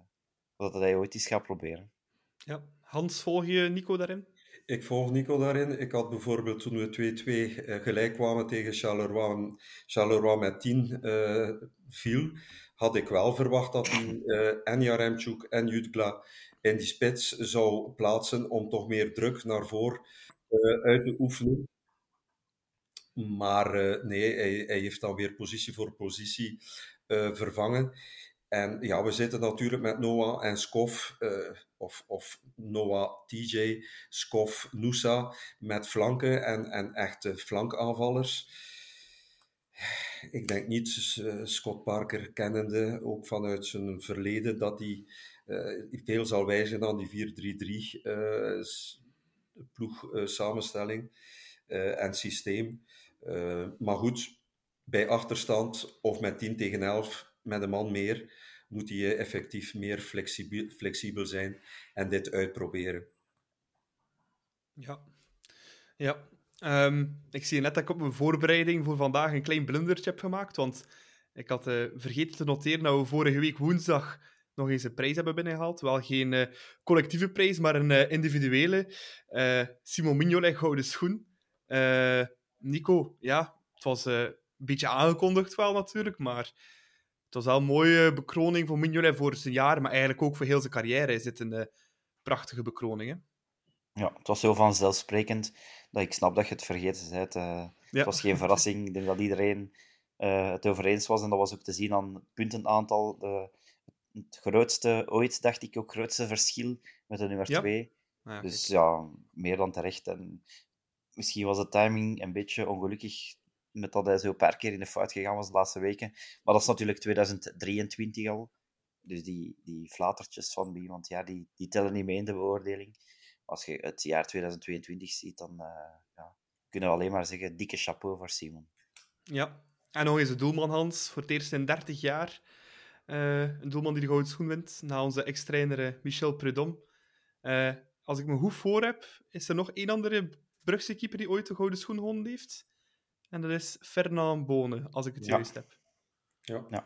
of dat hij ooit eens gaat proberen. Ja. Hans, volg je Nico daarin? Ik volg Nico daarin. Ik had bijvoorbeeld toen we 2-2 uh, gelijk kwamen tegen Charleroi, Charleroi met 10 uh, viel, had ik wel verwacht dat hij uh, en Jaremchuk en Jutgla in die spits zou plaatsen om toch meer druk naar voren uit te oefenen. Maar nee, hij, hij, heeft dan weer positie voor positie vervangen. En ja, we zitten natuurlijk met Noah en Skof, uh, of, of Noah TJ, Skof Nusa, met flanken en, en echte flankaanvallers. Ik denk niet, uh, Scott Parker kennende, ook vanuit zijn verleden, dat hij uh, veel zal wijzen aan die 4-3-3 ploeg samenstelling en systeem. maar goed, bij achterstand of met 10 tegen 11 met een man meer, moet hij effectief meer flexibel, flexibel zijn en dit uitproberen. Ja, ja. Um, ik zie net dat ik op mijn voorbereiding voor vandaag een klein blundertje heb gemaakt, want ik had uh, vergeten te noteren dat we vorige week woensdag nog eens een prijs hebben binnengehaald. Wel geen uh, collectieve prijs, maar een individuele. Simon Mignolet gouden schoen. Nico, ja, het was een beetje aangekondigd wel natuurlijk, maar was wel een mooie bekroning voor Mignolet voor zijn jaar, maar eigenlijk ook voor heel zijn carrière is dit een prachtige bekroning. Hè? Ja, het was zo vanzelfsprekend dat ik snap dat je het vergeten bent. Uh, ja. Het was geen verrassing. Ik denk dat iedereen uh, het over eens was. En dat was ook te zien aan het puntenaantal. Het grootste ooit, dacht ik, ook grootste verschil met de nummer 2. Ja. dus ja, meer dan terecht. En misschien was de timing een beetje ongelukkig met dat hij zo een paar keer in de fout gegaan was de laatste weken. Maar dat is natuurlijk 2023 al. Dus die, die flatertjes van wie, want ja, die, die tellen niet mee in de beoordeling. Als je het jaar 2022 ziet, dan uh, ja, kunnen we alleen maar zeggen, dikke chapeau voor Simon. Ja, en nog eens de doelman Hans, voor het eerst in 30 jaar. Uh, een doelman die de gouden schoen wint, na onze ex-trainer Michel Prudhomme. Als ik me goed voor heb, is er nog één andere Brugse keeper die ooit de gouden schoen gewonnen heeft. En dat is Fernand Bonen, als ik het ja. juist heb. Ja. ja.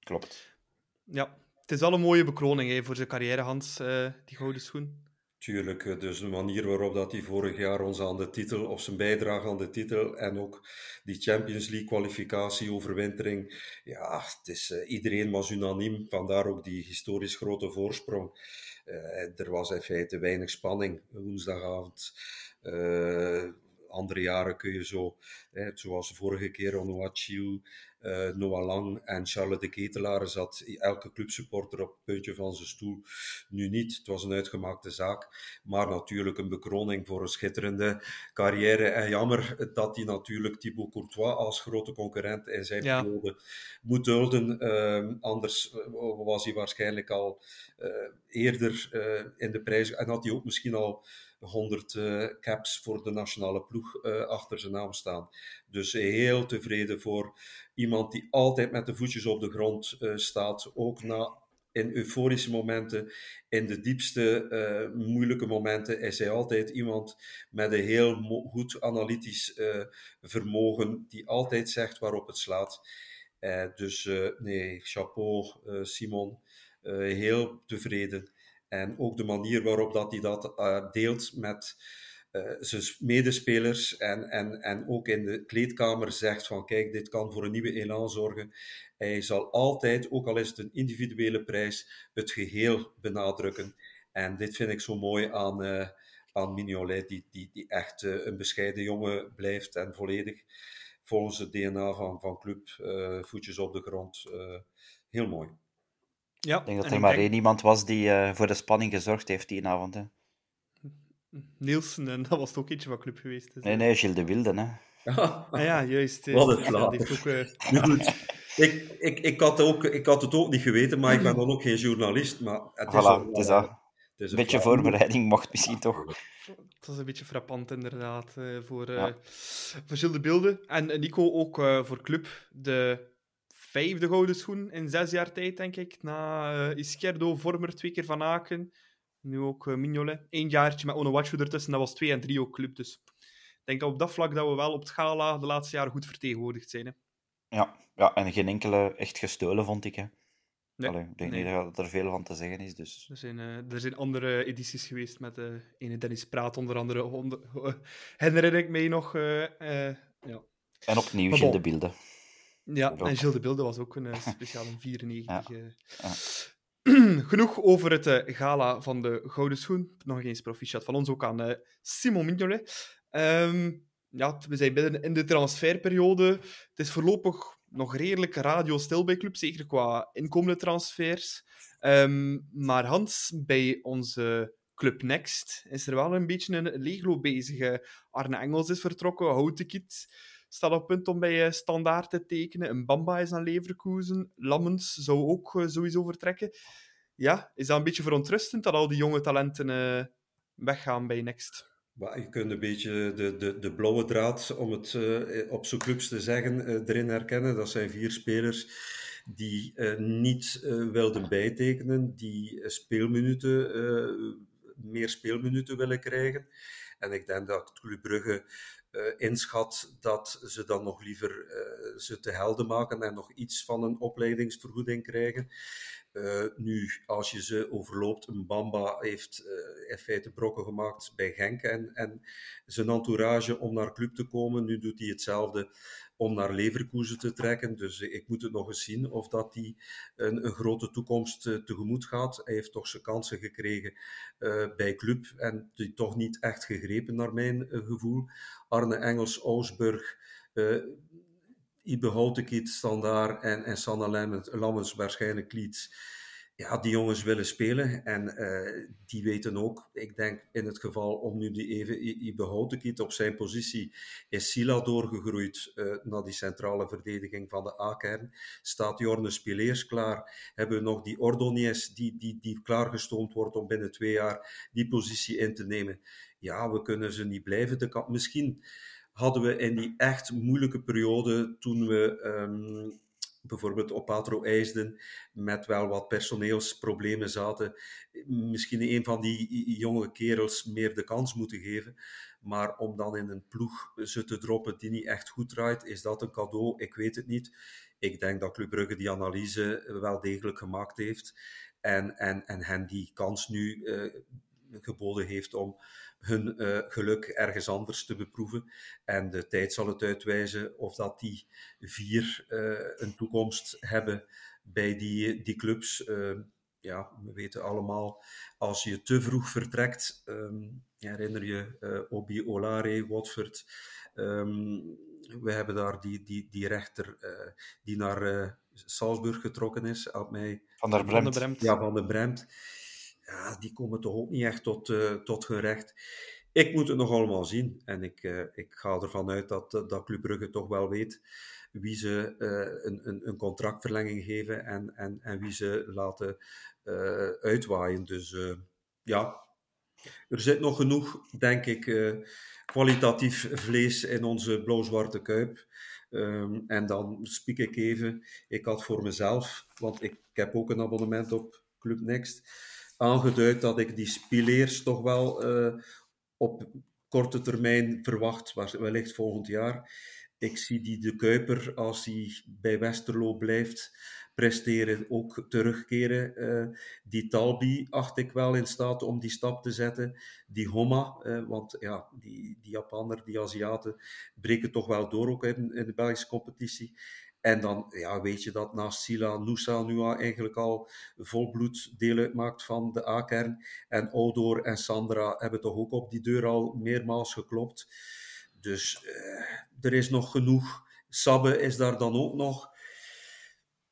Klopt. Ja, het is wel een mooie bekroning hè, voor zijn carrière, Hans, uh, die gouden schoen. Tuurlijk, dus de manier waarop dat hij vorig jaar ons aan de titel, of zijn bijdrage aan de titel, en ook die Champions League kwalificatie, overwintering, ja, het is, uh, iedereen was unaniem, vandaar ook die historisch grote voorsprong. Uh, er was in feite weinig spanning woensdagavond. Uh, andere jaren kun je zo, hè, zoals de vorige keer, Onuachiu, uh, Noah Lang en Charles de Ketelaar, zat elke clubsupporter op het puntje van zijn stoel. Nu niet, het was een uitgemaakte zaak, maar natuurlijk een bekroning voor een schitterende carrière. En jammer dat hij natuurlijk Thibaut Courtois als grote concurrent in zijn ja. periode moet dulden. Uh, anders was hij waarschijnlijk al uh, eerder in de prijs en had hij ook misschien al 100 uh, caps voor de nationale ploeg uh, achter zijn naam staan. Dus heel tevreden voor iemand die altijd met de voetjes op de grond uh, staat, ook na in euforische momenten, in de diepste moeilijke momenten, is hij altijd iemand met een heel goed analytisch vermogen, die altijd zegt waarop het slaat. Dus nee, chapeau Simon, heel tevreden. En ook de manier waarop dat hij dat uh, deelt met uh, zijn medespelers en, en, en ook in de kleedkamer zegt van kijk, dit kan voor een nieuwe elan zorgen. Hij zal altijd, ook al is het een individuele prijs, het geheel benadrukken. En dit vind ik zo mooi aan, uh, aan Mignolet, die, die, die echt een bescheiden jongen blijft en volledig volgens het DNA van, van club, voetjes op de grond. heel mooi. Ja, ik denk dat er maar één iemand was die uh, voor de spanning gezorgd heeft die avond. Hè. Nielsen, en dat was het ook eentje van club geweest. Dus. Nee, nee, Gilles de Wilde. Hè. ah ja, juist. Wat een ja, ook, *laughs* uh... ik, ik, ik, had ook, ik had het ook niet geweten, maar ik ben dan ook geen journalist. Maar het is, voilà, al, het is dat. Een beetje voorbereiding mocht misschien toch. Het was een beetje frappant, inderdaad, voor, ja. voor Gilles de Wilde. En Nico ook uh, voor club. De vijfde gouden schoen in zes jaar tijd, denk ik. Na uh, Izquierdo, Vormer, twee keer Van Aken. Nu ook uh, Mignolet. Eén jaartje met Onuachu ertussen. Dat was twee en drie ook club. Dus ik denk dat op dat vlak dat we wel op het gala de laatste jaren goed vertegenwoordigd zijn. Hè. Ja, ja, en geen enkele echt gestolen, vond ik. Hè. Nee, Allee, ik denk nee. niet dat er veel van te zeggen is. Dus. Er, zijn, uh, er zijn andere edities geweest met uh, ene Dennis Praat, onder andere. Onder, *laughs* herinner ik mij nog. ja. En opnieuw in de beelden. Ja, en Gilles de Bilde was ook een uh, speciaal 94. Ja. Uh. *clears throat* Genoeg over het uh, gala van de Gouden Schoen. Nog eens proficiat van ons ook aan Simon Mignolet. Um, ja, we zijn binnen in de transferperiode. Het is voorlopig nog redelijk radiostil bij club, zeker qua inkomende transfers. Um, maar Hans, bij onze Club Next is er wel een beetje een leegloop bezig. Arne Engels is vertrokken, Houtekiet staat op punt om bij Standaard te tekenen. Een Bamba is aan Leverkusen. Lammens zou ook sowieso vertrekken. Ja, is dat een beetje verontrustend dat al die jonge talenten uh, weggaan bij Next? Je kunt een beetje de, de, de blauwe draad, om het op zo'n clubs te zeggen, erin herkennen. Dat zijn vier spelers die niet wilden bijtekenen, die speelminuten, meer speelminuten willen krijgen. En ik denk dat Club Brugge uh, inschat dat ze dan nog liever uh, ze te helden maken en nog iets van een opleidingsvergoeding krijgen. Uh, nu, als je ze overloopt, een Bamba heeft in feite brokken gemaakt bij Genk en, en zijn entourage om naar club te komen. Nu doet hij hetzelfde om naar Leverkusen te trekken. Dus ik moet het nog eens zien of dat die een, een grote toekomst tegemoet gaat. Hij heeft toch zijn kansen gekregen bij club en die toch niet echt gegrepen naar mijn gevoel. Arne Engels, Ausburg, Ibe Houtekiet, Standaard en, en Sanna Lammens waarschijnlijk Leeds ja, die jongens willen spelen en uh, die weten ook, ik denk in het geval om nu die even Ibe kiet op zijn positie, is Sila doorgegroeid uh, naar die centrale verdediging van de A-kern. Staat Jorne Spileers klaar? Hebben we nog die Ordonies die, die, die klaargestoomd wordt om binnen twee jaar die positie in te nemen? Ja, we kunnen ze niet blijven. De Misschien hadden we in die echt moeilijke periode toen we... Um, bijvoorbeeld op Patro IJsden met wel wat personeelsproblemen zaten, misschien een van die jonge kerels meer de kans moeten geven. Maar om dan in een ploeg ze te droppen die niet echt goed draait, is dat een cadeau? Ik weet het niet. Ik denk dat Club Brugge die analyse wel degelijk gemaakt heeft en, en, en hen die kans nu uh, geboden heeft om hun uh, geluk ergens anders te beproeven. En de tijd zal het uitwijzen of dat die vier uh, een toekomst hebben bij die, die clubs. Uh, ja, we weten allemaal, als je te vroeg vertrekt, um, herinner je Obi Olare, Watford. Um, we hebben daar die, die, die rechter die naar Salzburg getrokken is. Mij... Van der Bremt. Ja, van der Bremt ja, die komen toch ook niet echt tot, uh, tot hun recht. Ik moet het nog allemaal zien. En ik, uh, ik ga ervan uit dat, dat Club Brugge toch wel weet wie ze een, een, een, contractverlenging geven en, en, en wie ze laten uitwaaien. Dus ja, er zit nog genoeg, denk ik, kwalitatief vlees in onze blauw-zwarte kuip. Um, en dan spiek ik even, ik had voor mezelf, want ik, ik heb ook een abonnement op Club Next aangeduid dat ik die spileers toch wel uh, op korte termijn verwacht, wellicht volgend jaar. Ik zie die de Kuiper, als hij bij Westerlo blijft presteren, ook terugkeren. Uh, die Talbi acht ik wel in staat om die stap te zetten. Die Homa, uh, want ja, die, die Japaner, die Aziaten, breken toch wel door ook in de Belgische competitie. En dan ja, weet je dat naast Sila Nusa nu eigenlijk al volbloed deel uitmaakt van de A-kern. En Odor en Sandra hebben toch ook op die deur al meermaals geklopt. Dus eh, er is nog genoeg. Sabbe is daar dan ook nog.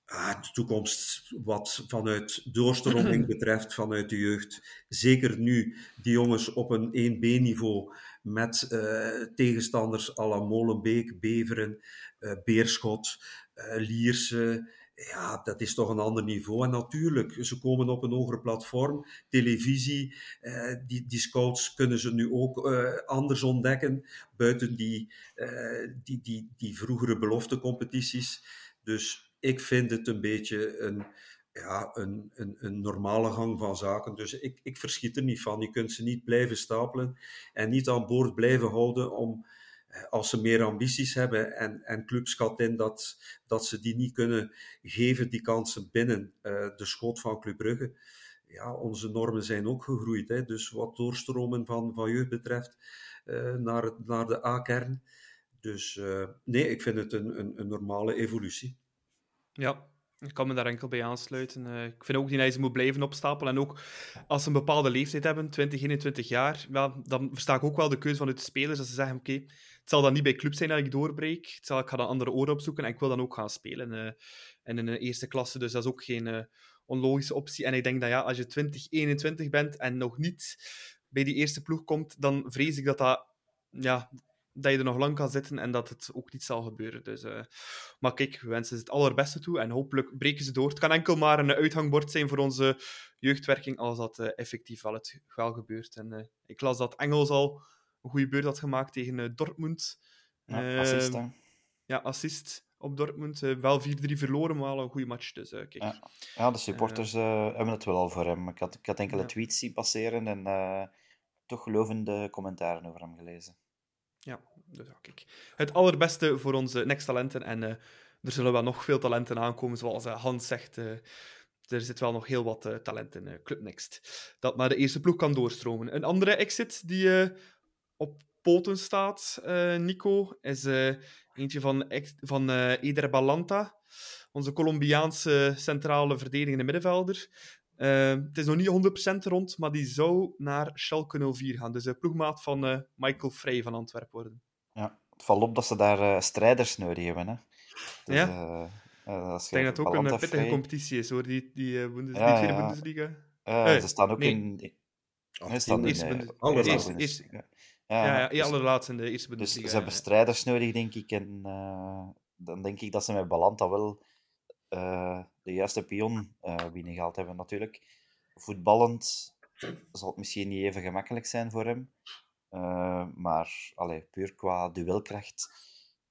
Ah, de toekomst wat vanuit doorstroming *clears throat* betreft, vanuit de jeugd. Zeker nu die jongens op een 1B-niveau met uh, tegenstanders à la Molenbeek, Beveren, Beerschot, uh, Lierse. Ja, dat is toch een ander niveau. En natuurlijk, ze komen op een hoger platform. Televisie, die, die scouts kunnen ze nu ook anders ontdekken, buiten die, die, die, die vroegere beloftecompetities. Dus ik vind het een beetje een, ja, een, een, een, normale gang van zaken. Dus ik, ik verschiet er niet van. Je kunt ze niet blijven stapelen en niet aan boord blijven houden om, eh, als ze meer ambities hebben en, en clubs schat in dat, dat ze die niet kunnen geven, die kansen binnen uh, de schoot van Club Brugge. Ja, onze normen zijn ook gegroeid. Hè? Dus wat doorstromen van, van jeugd betreft uh, naar, naar de A-kern. Dus nee, ik vind het een, een, een normale evolutie. Ja, ik kan me daar enkel bij aansluiten. Uh, ik vind ook niet dat ze moet blijven opstapelen. En ook als ze een bepaalde leeftijd hebben, 20, 21 jaar, ja, dan versta ik ook wel de keuze van de spelers. Dat ze zeggen, oké, het zal dan niet bij club zijn dat ik doorbreek. Het zal, ik ga dan andere oren opzoeken en ik wil dan ook gaan spelen uh, in een eerste klasse. Dus dat is ook geen onlogische optie. En ik denk dat ja, als je 20, 21 bent en nog niet bij die eerste ploeg komt, dan vrees ik dat dat ja, dat je er nog lang kan zitten en dat het ook niet zal gebeuren. Dus, uh, maar kijk, we wensen ze het allerbeste toe en hopelijk breken ze door. Het kan enkel maar een uithangbord zijn voor onze jeugdwerking als dat uh, effectief wel, het, wel gebeurt. En uh, ik las dat Engels al een goede beurt had gemaakt tegen Dortmund. Ja, assist, hè? Ja, assist op Dortmund. wel 4-3 verloren, maar wel een goede match. Dus, kijk. Ja. ja. de supporters hebben het wel al voor hem. Ik had, ik had enkele ja. tweets zien passeren en toch gelovende commentaren over hem gelezen. Ja, dus kijk. Het allerbeste voor onze next talenten. En uh, er zullen wel nog veel talenten aankomen, zoals uh, Hans zegt. Uh, er zit wel nog heel wat talent in Club Next. Dat naar de eerste ploeg kan doorstromen. Een andere exit die op poten staat, eh, Nico, is eh, eentje van, van eh, Eder Balanta, onze Colombiaanse centrale verdedigende middenvelder. Eh, het is nog niet 100% rond, maar die zou naar Schalke 04 gaan. Dus de ploegmaat van eh, Michael Frey van Antwerpen worden. Ja, het valt op dat ze daar eh, strijders nodig hebben. Hè. Dus, Ja. eh, Ik denk dat het ook een pittige Frey- competitie is, hoor, die, die, eh, Bundes- Ja, die tweede ja. Bundesliga. Ze staan ook nee. in... Nee, staan in... Eerste eerste-. Ja, ja, ja, dus- allerlaatst in de eerste Dus Bundesliga. ze hebben ja. strijders nodig, denk ik. En eh, dan denk ik dat ze met Balanta wel eh, de juiste pion eh binnengehaald hebben, natuurlijk. Voetballend zal het misschien niet even gemakkelijk zijn voor hem. Eh, maar allee, puur qua duelkracht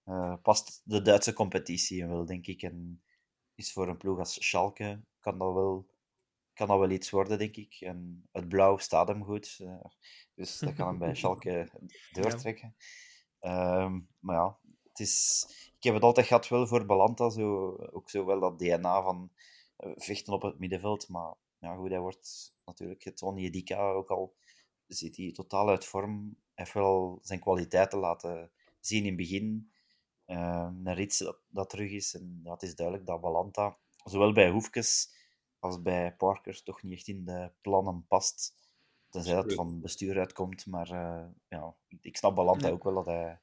eh, past de Duitse competitie wel, denk ik. En is voor een ploeg als Schalke kan dat wel, kan dat wel iets worden, denk ik. En het blauw staat hem goed. dus dat kan hem bij *laughs* Schalke doortrekken. Ehm, maar ja, het is, ik heb het altijd gehad wel voor Balanta, zo, ook zo wel dat DNA van eh, vechten op het middenveld. Maar ja, goed, hij wordt natuurlijk het Onyedika, ook al zit hij totaal uit vorm. Hij heeft wel zijn kwaliteiten laten zien in het begin. Ehm naar iets dat, dat terug is. En ja, het is duidelijk dat Balanta, zowel bij Hoefkes als bij Parker, toch niet echt in de plannen past. Tenzij dat van bestuur uitkomt. Maar eh, ja, ik, ik snap Balanta Ja. ook wel dat hij,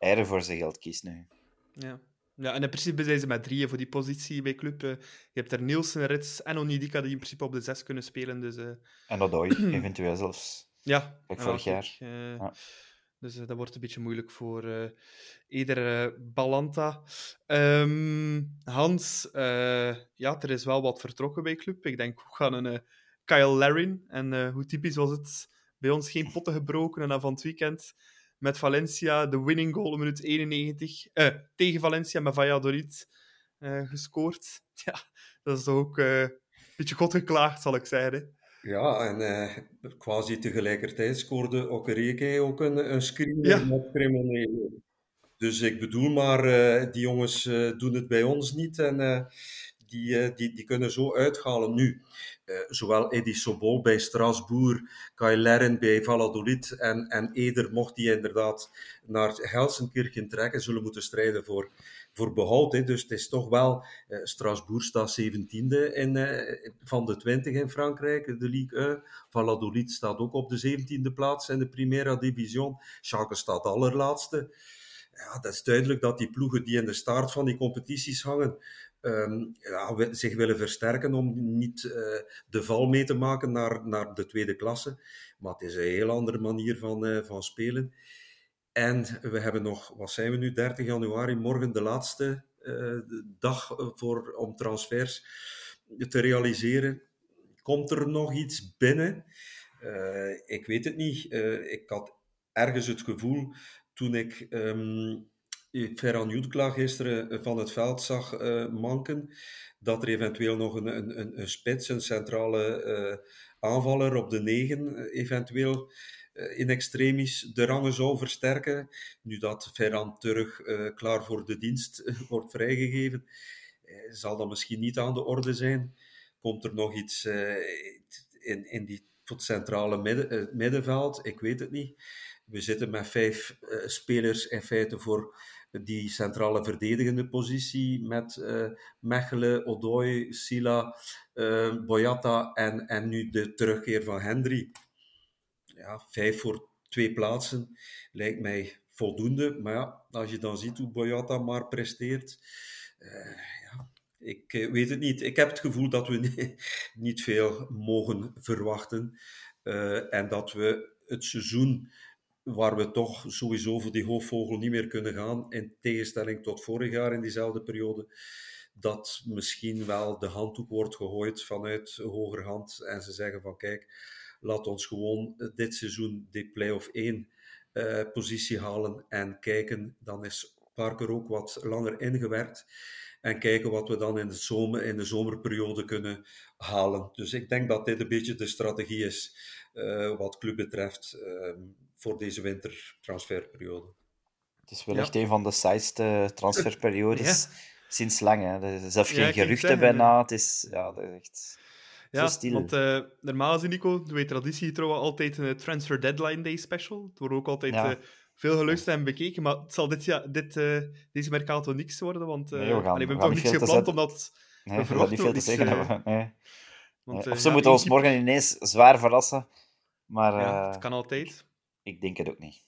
er voor zijn geld kiest nu. Ja. ja, en in principe zijn ze met drieën voor die positie bij club. eh. je hebt er Nielsen, Rits en Onidika die in principe op de zes kunnen spelen. Dus eh, En Odoi, *clears throat* eventueel zelfs. ja, ja, vorig jaar. eh, Ja. Dus dat wordt een beetje moeilijk voor eh ieder eh, Balanta. Ehm, Hans, ja, er is wel wat vertrokken bij club. Ik denk, we gaan een Kyle Larin. En hoe typisch was het bij ons? Geen potten gebroken. En dan van het weekend met Valencia de winning goal in minuut 91. eh, tegen Valencia met Valladolid eh, gescoord. *laughs* Ja, dat is ook eh, een beetje god geklaagd, zal ik zeggen. hè. Ja, en eh, quasi tegelijkertijd scoorde Okereke ook een, een screen Ja. met Cremonese. Dus ik bedoel maar, eh, die jongens eh, doen het bij ons niet en die, eh, die, die kunnen zo uithalen nu. Eh, zowel Eddie Sobol bij Strasbourg, Kai Lerren bij Valladolid en, en Eder, mocht die inderdaad naar Gelsenkirchen trekken, zullen moeten strijden voor, voor behoud. Hè. Dus het is toch wel, eh, Strasbourg staat 17e in, eh, van de 20 in Frankrijk, de Ligue 1. Valladolid staat ook op de 17e plaats in de Primera Division. Schalke staat allerlaatste. Ja, dat is duidelijk dat die ploegen die in de start van die competities hangen, ehm, zich willen versterken om niet eh, de val mee te maken naar, naar de tweede klasse. Maar het is een heel andere manier van, eh, van spelen. En we hebben nog, wat zijn we nu, 30 januari, morgen de laatste eh, dag voor, om transfers te realiseren. Komt er nog iets binnen? Ik weet het niet. Ik had ergens het gevoel toen ik ehm Ferran Jutgla gisteren van het veld zag eh, manken, dat er eventueel nog een, een, een, spits, een centrale eh, aanvaller op de negen, eh, eventueel eh, in extremis de rangen zou versterken. Nu dat Ferran terug eh, klaar voor de dienst eh, wordt vrijgegeven, eh, zal dat misschien niet aan de orde zijn. Komt er nog iets eh, in, in die, het centrale midden, eh, middenveld? Ik weet het niet. We zitten met vijf eh, spelers in feite voor die centrale verdedigende positie met eh, Mechelen, Odoi, Sila, eh, Boyata en, en nu de terugkeer van Hendry. Ja, vijf voor twee plaatsen lijkt mij voldoende. Maar ja, als je dan ziet hoe Boyata maar presteert, eh, ja, ik weet het niet. Ik heb het gevoel dat we *laughs* ni- niet veel mogen verwachten en dat we het seizoen waar we toch sowieso voor die hoofdvogel niet meer kunnen gaan, in tegenstelling tot vorig jaar in diezelfde periode, dat misschien wel de handdoek wordt gegooid vanuit hogerhand en ze zeggen van kijk, laat ons gewoon dit seizoen die play-off 1 eh, positie halen en kijken, dan is Parker ook wat langer ingewerkt en kijken wat we dan in de, zomer, in de zomerperiode kunnen halen. Dus ik denk dat dit een beetje de strategie is uh, wat club betreft uh, voor deze wintertransferperiode. Het is wel Ja. echt een van de saaiste transferperiodes *laughs* sinds lang. Hè. Er is zelfs Ja, geen geruchten zeggen, bijna. Het is, ja, dat is echt Ja, zo stil. want eh, normaal is Nico, doe je traditie trouwens altijd een transfer deadline day special. Het wordt ook altijd Ja. eh, veel geluisterd en bekeken, maar het zal dit, ja, dit, uh, deze Mercato niks worden, want uh, nee, we, gaan, allee, we hebben toch niks gepland, omdat nee, we verwachten niet veel te zeggen uh, hebben. Nee. Want, of ze moeten ons morgen ineens zwaar verrassen, maar... Ja, het kan altijd. Ik denk het ook niet.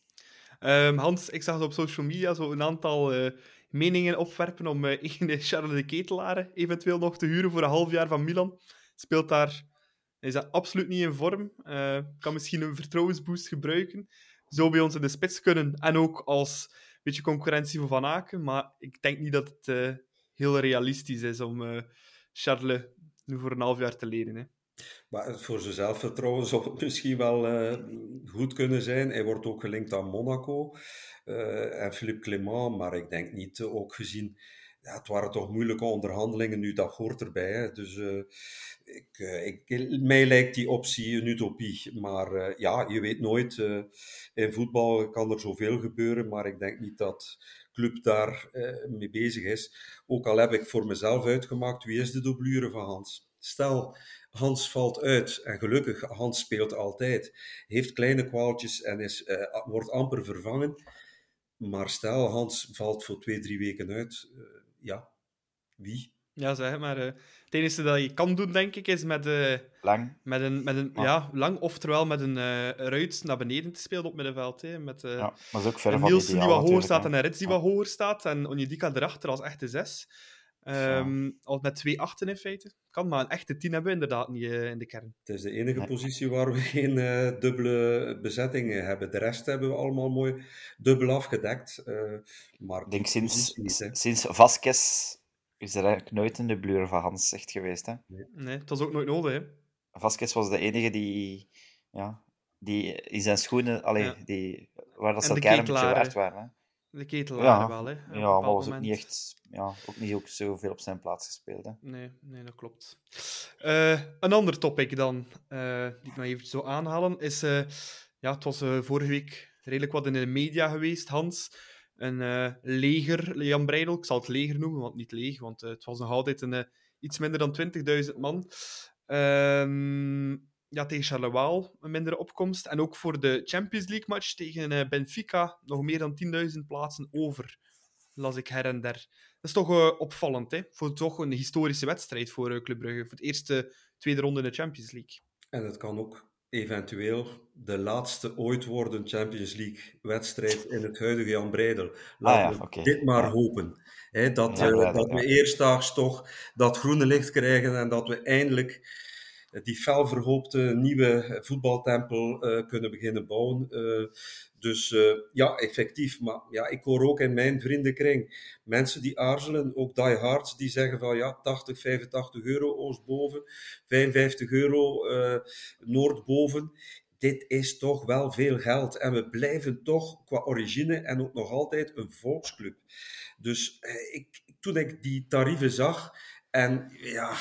Um, Hans, ik zag op social media zo een aantal uh, meningen opwerpen om *laughs* uh, Charles de Ketelaar eventueel nog te huren voor een half jaar van Milan. Speelt daar, is dat absoluut niet in vorm. Uh, kan misschien een vertrouwensboost gebruiken. Zou bij ons in de spits kunnen en ook als beetje concurrentie voor Van Aken. Maar ik denk niet dat het heel realistisch is om Charles nu voor een half jaar te leren. Hè. Maar voor zijn zelfvertrouwen zou het misschien wel uh, goed kunnen zijn. Hij wordt ook gelinkt aan Monaco uh, en Philippe Clement, maar ik denk niet, uh, ook gezien, ja, het waren toch moeilijke onderhandelingen, nu dat hoort erbij. Hè. Dus ik, ik, mij lijkt die optie een utopie. Maar ja, je weet nooit, in voetbal kan er zoveel gebeuren, maar ik denk niet dat club daar mee bezig is. Ook al heb ik voor mezelf uitgemaakt, wie is de dublure van Hans? Stel, Hans valt uit. En gelukkig, Hans speelt altijd. Heeft kleine kwaaltjes en is, uh, wordt amper vervangen. Maar stel, Hans valt voor twee, drie weken uit. Uh, ja, wie? Ja, zeg maar. Uh, het enige dat je kan doen, denk ik, is met, lang. met een, met een ja, lang, oftewel met een ruit naar beneden te spelen op middenveld. Hè, met, ja, maar dat is ook ver van Nielsen die wat hoger staat en een Rits die Ja. wat hoger staat. En Onyedika erachter als echte zes. Ehm Al met twee achten in feite. Kan, maar een echte tien hebben we inderdaad niet eh, in de kern. Het is de enige Nee. positie waar we *laughs* geen eh, dubbele bezettingen hebben. De rest hebben we allemaal mooi dubbel afgedekt. eh, maar Ik denk sinds, niet, sinds Vasquez is er eigenlijk nooit een dublure van Hans echt geweest. Hè? Nee, het was ook nooit nodig. Hè. Vasquez was de enige die, ja, die in zijn schoenen, allee, Ja. die, waar dat ze elkaar een beetje waard waren. Hè? De ketelaar Ja, wel. Hè, Ja, maar was ook niet echt, ja, ook niet ook zoveel op zijn plaats gespeeld. Hè? Nee, nee, dat klopt. Eh, een ander topic dan, eh, die ik nog even zou aanhalen, is... eh, ja, het was vorige week redelijk wat in de media geweest, Hans. Een leger, Jan Breidel, ik zal het leger noemen, want niet leeg, want het was nog altijd een, iets minder dan 20.000 man. Ehm, ja, tegen Charleroi een mindere opkomst. En ook voor de Champions League match tegen eh, Benfica nog meer dan 10.000 plaatsen over, las ik her en der. Dat is toch eh, opvallend, hè? Voor toch een historische wedstrijd voor eh, Club Brugge. Voor het eerste tweede ronde in de Champions League. En het kan ook eventueel de laatste ooit worden Champions League wedstrijd in het huidige Jan Breidel. Laten Ah ja, we dit maar hopen. Hè, dat Ja, eh, dat we ja. eerstdaags toch dat groene licht krijgen en dat we eindelijk die felverhoopte nieuwe voetbaltempel eh, kunnen beginnen bouwen. Eh, dus eh, ja, effectief. Maar ja, ik hoor ook in mijn vriendenkring mensen die aarzelen, ook diehards, die zeggen van ja, 80, 85 euro oostboven, 55 euro noordboven. Dit is toch wel veel geld. En we blijven toch qua origine en ook nog altijd een volksclub. Dus ik, toen ik die tarieven zag en ja,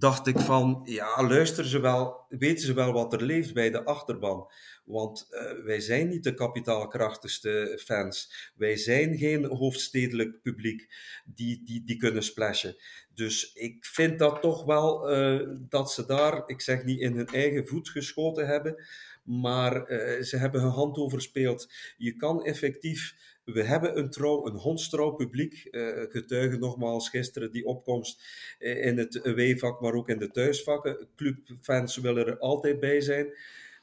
dacht ik van, ja, luister ze wel, weten ze wel wat er leeft bij de achterban. Want eh, wij zijn niet de kapitaalkrachtigste fans. Wij zijn geen hoofdstedelijk publiek die, die, die kunnen splashen. Dus ik vind dat toch wel eh, dat ze daar, ik zeg niet in hun eigen voet geschoten hebben, maar eh, ze hebben hun hand overspeeld. Je kan effectief we hebben een trouw, een hondstrouw publiek. eh getuigen nogmaals gisteren die opkomst eh, in het away-vak, maar ook in de thuisvakken. Clubfans willen er altijd bij zijn.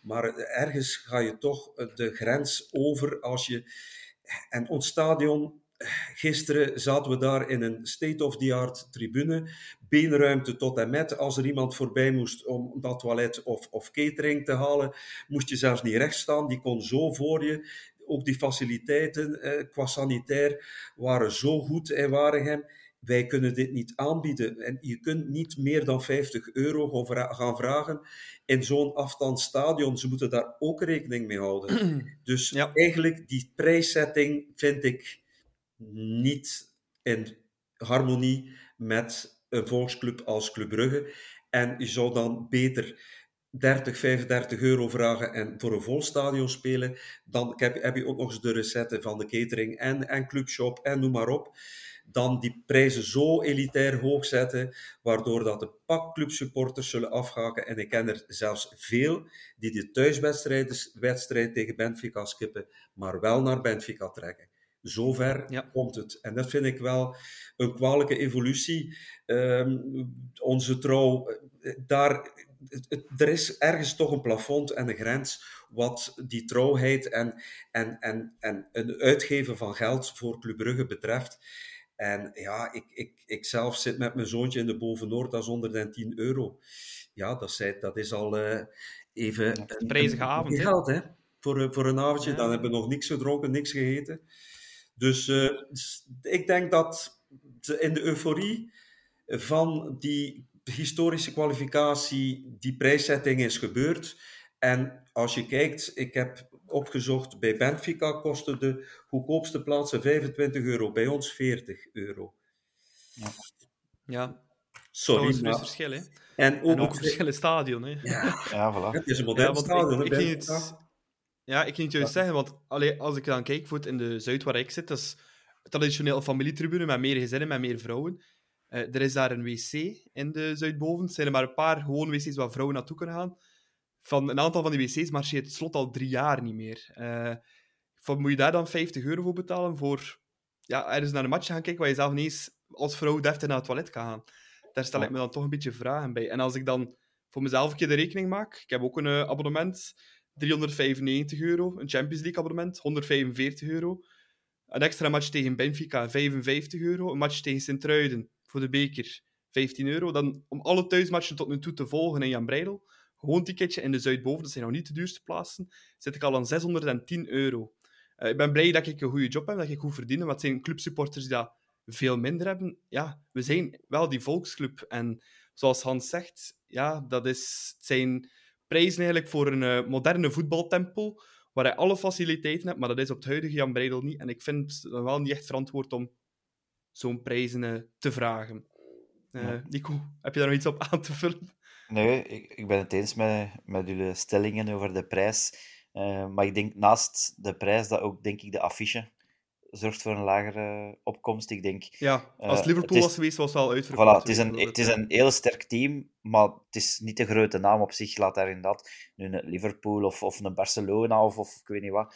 Maar ergens ga je toch de grens over als je. En ons stadion. Gisteren zaten we daar in een state-of-the-art tribune. Beenruimte tot en met. Als er iemand voorbij moest om dat toilet of, of catering te halen, moest je zelfs niet recht staan. Die kon zo voor je ook die faciliteiten eh, qua sanitair waren zo goed in Waregem. Wij kunnen dit niet aanbieden. En je kunt niet meer dan 50 euro gaan vra- gaan vragen in zo'n afstandsstadion. Ze moeten daar ook rekening mee houden. *clears throat* Dus Ja. eigenlijk, die prijszetting vind ik niet in harmonie met een volksclub als Club Brugge. En je zou dan beter 30, 35 euro vragen en voor een vol stadion spelen, dan heb, heb je ook nog eens de recetten van de catering en, en clubshop en noem maar op. dan die prijzen zo elitair hoog zetten, waardoor dat de pakclubsupporters zullen afhaken. En ik ken er zelfs veel die de thuiswedstrijd tegen Benfica skippen, maar wel naar Benfica trekken. Zover Ja. komt het. En dat vind ik wel een kwalijke evolutie. Ehm, onze trouw, eh, daar, er is ergens toch een plafond en een grens wat die trouwheid en, en, en, en een uitgeven van geld voor Club Brugge betreft. En ja, ik, ik, ik zelf zit met mijn zoontje in de Bovenoord, dat is 110 euro. Ja, dat, zei, dat is al eh, even... een- prijzige avond, hè? Geld, hè? Voor, een- voor een avondje. Ja. Dan hebben we nog niks gedronken, niks gegeten. Dus eh, ik denk dat ze in de euforie van die historische kwalificatie die prijszetting is gebeurd. En als je kijkt, ik heb opgezocht, bij Benfica kosten de goedkoopste plaatsen 25 euro, bij ons 40 euro. Ja, Sorry, trouwens, er is maar... verschil, hè. En ook, En ook verschillende stadion, hè. Ja, voilà. Het is een Ja, modern want stadion, ik, hè, ik ging het, ja, ik ging het juist zeggen, want allee, als ik dan kijk voor het in de Zuid waar ik zit, dat is traditioneel familietribune met meer gezinnen, met meer vrouwen. Eh, er is daar een wc in de Zuidboven. Er zijn er maar een paar gewone wc's waar vrouwen naartoe kunnen gaan. Van een aantal van die wc's marcheert het slot al drie jaar niet meer. Eh, van, moet je daar dan 50 euro voor betalen voor ja, ergens naar een match gaan kijken waar je zelf niet eens als vrouw deftig naar het toilet kan gaan? Daar stel ik me dan toch een beetje vragen bij. En als ik dan voor mezelf een keer de rekening maak, ik heb ook een eh, abonnement, 395 euro. Een Champions League abonnement, 145 euro. Een extra match tegen Benfica, 55 euro. Een match tegen Sint-Truiden voor de beker, 15 euro. Dan om alle thuismatchen tot nu toe te volgen in Jan Breidel, gewoon ticketje in de Zuidboven, dat zijn nog niet de duurste plaatsen, zit ik al aan 610 euro. Eh, ik ben blij dat ik een goede job heb, dat ik goed verdien, maar het zijn clubsupporters die dat veel minder hebben. Ja, we zijn wel die volksclub. En zoals Hans zegt, ja, dat is, het zijn prijzen eigenlijk voor een eh, moderne voetbaltempel, waar je alle faciliteiten hebt, maar dat is op het huidige Jan Breidel niet. En ik vind het wel niet echt verantwoord om zo'n prijzen eh, te vragen. Eh, Ja. Nico, heb je daar nog iets op aan te vullen? Nee, ik, ik ben het eens met, met jullie stellingen over de prijs. Maar ik denk naast de prijs dat ook, denk ik, de affiche zorgt voor een lagere opkomst. Ik denk, Ja, als Eh, Liverpool het is- was geweest, was het al uitverkocht. voilà, het is, een, het is een heel sterk team, maar het is niet de grote naam op zich. Laat daarin dat nu een Liverpool of, of een Barcelona of, of ik weet niet wat.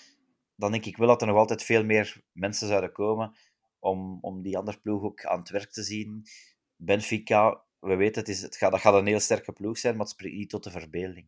Dan denk ik wel dat er nog altijd veel meer mensen zouden komen om, om die andere ploeg ook aan het werk te zien. Benfica, we weten, het is, het gaat, dat gaat een heel sterke ploeg zijn, maar het spreekt niet tot de verbeelding.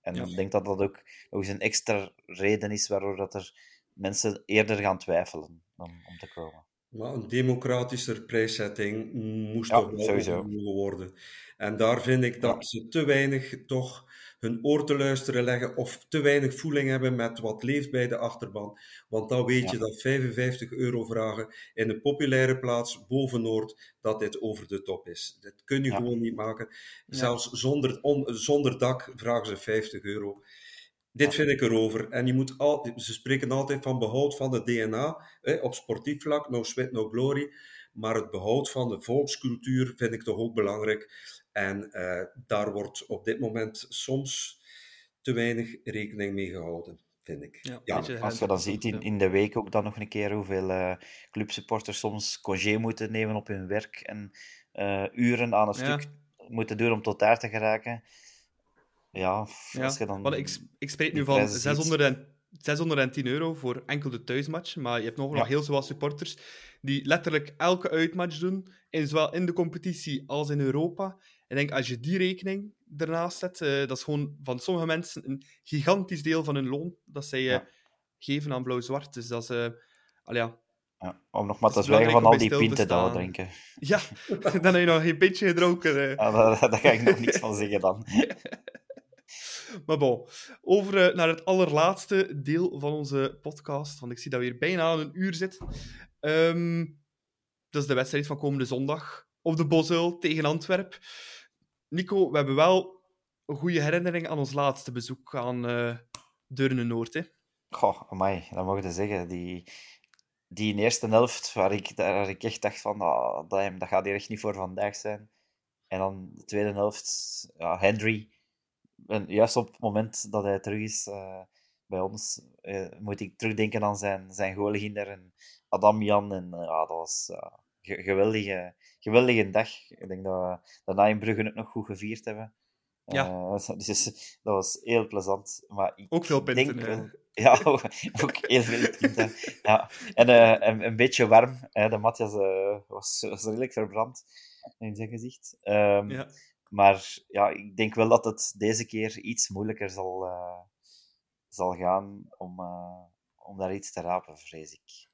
En Ja. ik denk dat dat ook nog eens een extra reden is waardoor dat er mensen eerder gaan twijfelen dan om te komen. Maar een democratischer prijszetting moest Ja, toch wel worden. En daar vind ik dat ze te weinig toch hun oor te luisteren leggen of te weinig voeling hebben met wat leeft bij de achterban. Want dan weet je dat 55 euro vragen in een populaire plaats boven Noord, dat dit over de top is. Dat kun je Ja. gewoon niet maken. Ja. Zelfs zonder, on- zonder dak vragen ze 50 euro. Dit vind ik erover. En je moet altijd, ze spreken altijd van behoud van het DNA hè, op sportief vlak, no sweat, no glory. Maar het behoud van de volkscultuur vind ik toch ook belangrijk. En eh, daar wordt op dit moment soms te weinig rekening mee gehouden, vind ik. Ja, Als je dan ziet in, in de week ook dan nog een keer hoeveel eh, clubsupporters soms congé moeten nemen op hun werk en eh, uren aan een Ja. stuk moeten doen om tot daar te geraken. Ja, Ja, als je dan... want ik, ik spreek nu van prijzen ziet. 600 en, 610 euro voor enkel de thuismatchen, maar je hebt nog, Ja. nog heel veel supporters die letterlijk elke uitmatch doen, in, zowel in de competitie als in Europa. Ik denk, als je die rekening ernaast zet, eh, dat is gewoon van sommige mensen een gigantisch deel van hun loon dat zij eh, Ja. geven aan blauw-zwart. Dus dat is... eh al ja, Ja, om nog maar te zwijgen van al die pinten dat we drinken. ja, *laughs* dan heb je nog geen pintje gedronken. Ja, daar, daar ga ik nog niks van zeggen dan. *laughs* Maar bon, over eh, naar het allerlaatste deel van onze podcast, want ik zie dat we hier bijna aan een uur zitten. Ehm, dat is de wedstrijd van komende zondag op de Bosuil tegen Antwerp. Nico, we hebben wel een goede herinnering aan ons laatste bezoek aan eh Deurne Noord. Hè? Goh, amai, dat mogen je zeggen. Die, die eerste helft, waar ik, waar ik echt dacht van, ah, damn, dat gaat hier echt niet voor vandaag zijn. En dan de tweede helft, ja, Henry, en juist op het moment dat hij terug is eh, bij ons, eh, moet ik terugdenken aan zijn, zijn en Adam Jan. En eh, ja, dat was, ge- geweldige, geweldige dag. Ik denk dat we daarna in Brugge ook nog goed gevierd hebben. Ja. Eh, dus dat was heel plezant. Maar ik Ook veel punten, denk wel- *laughs* ja, ook heel veel punten. Ja. En een, een beetje warm. Hè. De Matthias was, was redelijk verbrand in zijn gezicht. Ehm, Ja. Maar ja, ik denk wel dat het deze keer iets moeilijker zal, eh, zal gaan om, eh, om daar iets te rapen, vrees ik.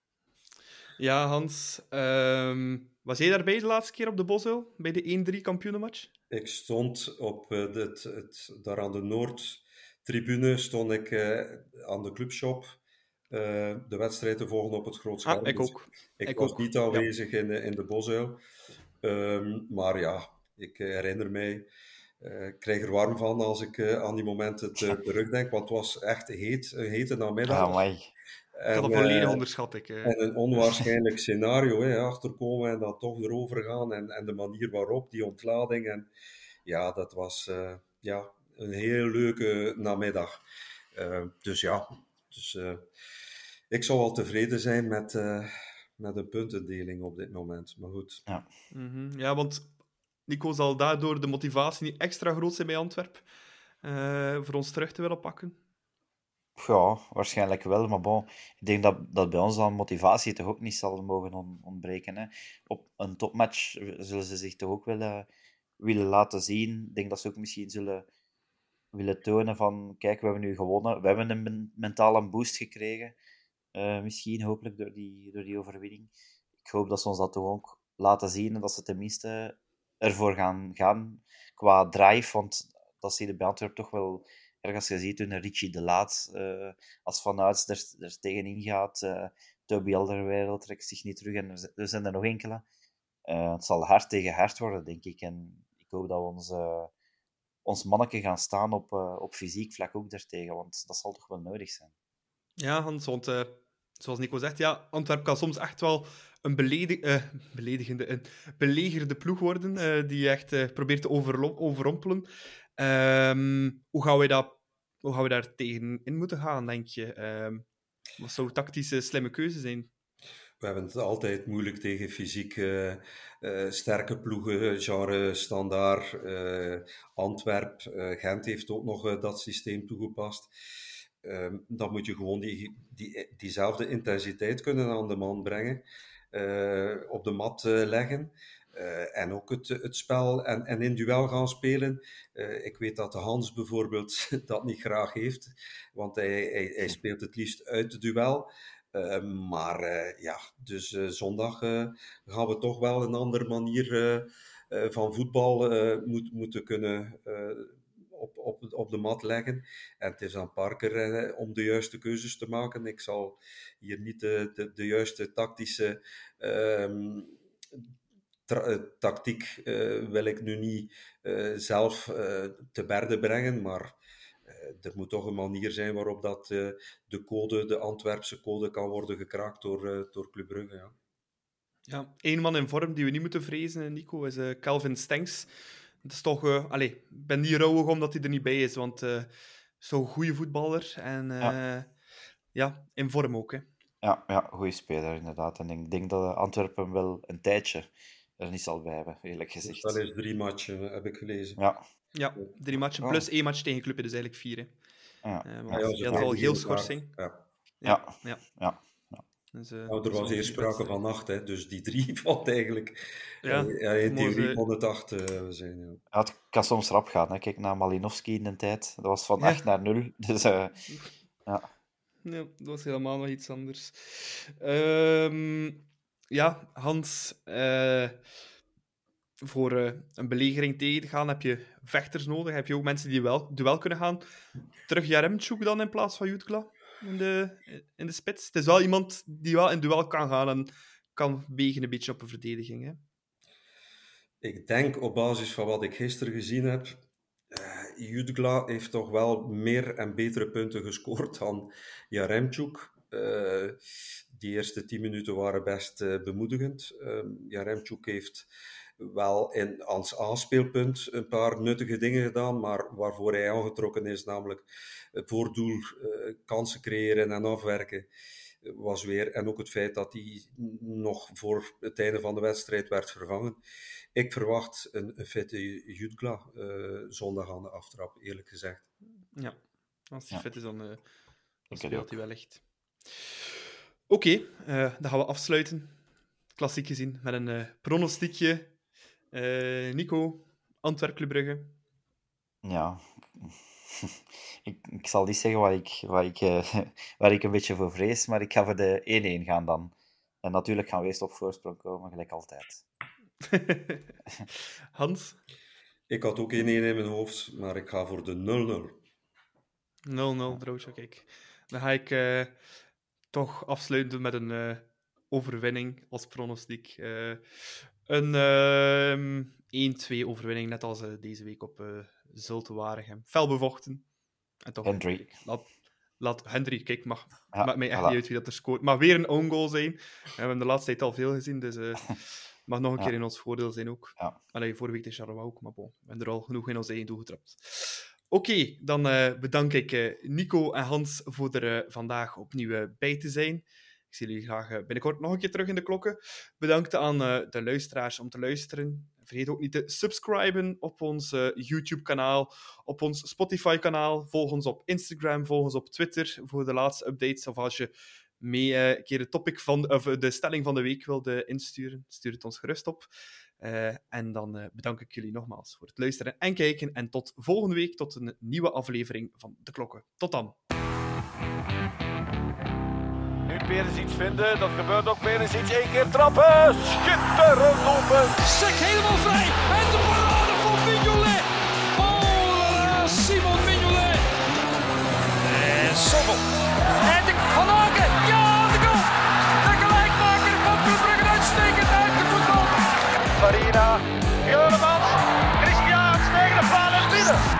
Ja, Hans. ehm, was jij daarbij de laatste keer op de Bosuil? Bij de 1-3 kampioenenmatch? Ik stond op eh, het, het, daar aan de Noordtribune, stond ik eh, aan de clubshop eh, de wedstrijd te volgen op het groot scherm. Ah, ik Dus ook. Ik, Ik was ook, niet aanwezig in, de, in de bosuil. Ehm, maar ja, ik eh, herinner mij, eh, ik krijg er warm van als ik eh, aan die momenten te- *laughs* terugdenk, want het was echt heet, een hete namiddag. Ah, amai. Ik had dat En, volledig onderschat. Ik, eh. en een onwaarschijnlijk scenario, hè, achterkomen en dan toch erover gaan en, en de manier waarop, die ontlading. En ja, dat was eh, ja, een heel leuke namiddag. Dus ja, dus, eh, ik zou wel tevreden zijn met, eh, met een puntendeling op dit moment. Maar goed, Mhm. Ja, want Nico zal daardoor de motivatie niet extra groot zijn bij Antwerpen. eh, voor ons terug te willen pakken. Ja, waarschijnlijk wel. Maar bon, ik denk dat, dat bij ons dan motivatie toch ook niet zal mogen on- ontbreken. Hè. Op een topmatch zullen ze zich toch ook willen, willen laten zien. Ik denk dat ze ook misschien zullen willen tonen van, kijk, we hebben nu gewonnen. We hebben een men- mentale boost gekregen. Eh, misschien, hopelijk, door die, door die overwinning. Ik hoop dat ze ons dat toch ook laten zien en dat ze tenminste ervoor gaan gaan qua drive. Want dat zie je bij Antwerpen toch wel ergens gezien toen Richie de Laat eh, als vanuit er, er tegenin gaat. eh Toby Alderweireld trekt zich niet terug en er, zijn er nog enkele. Eh, het zal hard tegen hard worden, denk ik. En ik hoop dat we ons, ons gaan staan op, op fysiek vlak ook daartegen, want dat zal toch wel nodig zijn. Ja, Hans, want zoals Nico zegt, ja, Antwerpen kan soms echt wel een beledig, eh, beledigende, een belegerde ploeg worden, eh, die echt eh, probeert te overrompelen. Ehm, hoe, gaan we dat, hoe gaan we daar tegen in moeten gaan, denk je? Ehm, wat zou tactische slimme keuze zijn? we hebben het altijd moeilijk tegen fysiek sterke ploegen, genre Standaard, eh Antwerp, Gent heeft ook nog dat systeem toegepast. Ehm, dan moet je gewoon die, die, diezelfde intensiteit kunnen aan de man brengen, op de mat eh, leggen. eh, en ook het, het spel en, en in duel gaan spelen. Eh, ik weet dat Hans bijvoorbeeld *laughs* dat niet graag heeft, want hij, hij, hij speelt het liefst uit het duel. Maar ja, dus zondag gaan we toch wel een andere manier van voetbal moet, moeten kunnen op, op, op de mat leggen. En het is aan Parker om de juiste keuzes te maken. Ik zal hier niet de, de, juiste tactische ehm, tactiek wil ik nu niet zelf te berde brengen, maar er moet toch een manier zijn waarop dat, de code, de Antwerpse code, kan worden gekraakt door, door Club Brugge. Ja. Ja, één man in vorm die we niet moeten vrezen, Nico, is Calvin Stenks. Dat is toch... Uh, allee, ik ben niet rouwig omdat hij er niet bij is, want uh, zo'n goede voetballer en ja. ja. in vorm ook. Hè. Ja, ja goede speler inderdaad. En ik denk dat Antwerpen wel een tijdje er niet zal bij hebben, eerlijk gezegd. Dat is drie matchen, heb ik gelezen. Ja, ja, drie matchen oh. plus één match tegen Club, dus eigenlijk vier. Hè. Ja. Uh, want ja, je had al heel schorsing. Ja. Ja. ja. Dus, uh, nou, er was eerst sprake van acht, hè, dus die drie *laughs* valt eigenlijk. Ja, uh, ja in theorie kon het acht uh, zijn. Ja. ja. het kan soms rap gaan. Hè. Kijk naar Malinowski in de tijd. Dat was van 8 naar 0. *laughs* Dus uh, ja. ja, dat was helemaal nog iets anders. Um, ja, Hans. Uh, voor uh, een belegering tegen te gaan heb je vechters nodig. Heb je ook mensen die wel duel kunnen gaan. Terug Jaremchuk dan in plaats van Jutkla in de, in de spits. Het is wel iemand die wel in duel kan gaan en kan wegen een beetje op een verdediging. Hè? Ik denk op basis van wat ik gisteren gezien heb. Uh, Jutgla heeft toch wel meer en betere punten gescoord dan Jaremchuk. Uh, die eerste tien minuten waren best uh, bemoedigend. Jaremchuk heeft wel in, als aanspeelpunt een paar nuttige dingen gedaan, maar waarvoor hij aangetrokken is, namelijk voor doel uh, kansen creëren en afwerken. was weer. En ook het feit dat hij nog voor het einde van de wedstrijd werd vervangen. Ik verwacht een, een fitte Jutgla uh, zondag aan de aftrap, eerlijk gezegd. Ja, als hij Ja. fit is, dan, eh, dan het speelt hij wel echt. Oké, eh, dan gaan we afsluiten. Klassiek gezien, met een eh pronostiekje. Eh, Nico, Antwerp Club Brugge. Ja. *laughs* ik, ik zal niet zeggen waar ik, waar, ik, eh, *laughs* waar ik een beetje voor vrees, maar ik ga voor de 1-1 gaan dan. En natuurlijk gaan we eerst op voorsprong komen, gelijk altijd. *laughs* Hans, 0-0 Ik had ook 1-1 in mijn hoofd, maar ik ga voor de 0-0. Droosje, kijk. Dan ga ik eh, toch afsluiten met een eh, overwinning als pronostiek. Eh, een ehm 1-2 overwinning, net als eh, deze week op eh Zulte Waregem. Fel bevochten. En toch, Hendry. Laat, laat Hendry, kijk, mag, Ja, maakt mij echt voilà. niet uit wie dat er scoort. Maar weer een own goal zijn. we hebben de laatste tijd al veel gezien, dus eh *laughs* mag nog een Ja. keer in ons voordeel zijn ook. Ja. Allee, vorige week de Charleroi ook, maar bon, we hebben er al genoeg in ons eigen doel getrapt. Oké, dan eh, bedank ik eh, Nico en Hans voor er eh, vandaag opnieuw eh, bij te zijn. Ik zie jullie graag eh, binnenkort nog een keer terug in de klokken. Bedankt aan eh, de luisteraars om te luisteren. Vergeet ook niet te subscriben op ons eh, YouTube-kanaal, op ons Spotify-kanaal. Volg ons op Instagram, volg ons op Twitter voor de laatste updates. Of als je mee een keer de, topic van, of de stelling van de week wilde insturen, stuur het ons gerust op. En dan bedank ik jullie nogmaals voor het luisteren en kijken. En tot volgende week, tot een nieuwe aflevering van De Klokken. Tot dan. Perisic vinden, dat gebeurt ook Perisic. één keer trappen, schitterend doelpunt. Sek helemaal vrij. En de parade van Mignolet. Oh, la la, Simon Mignolet. En Sommel. En de Van Aken. Ja, de goal. De gelijkmaker van Brugge uitstekend uit de voetbal. Farina, Juremans, Christian tegen de paal en binnen.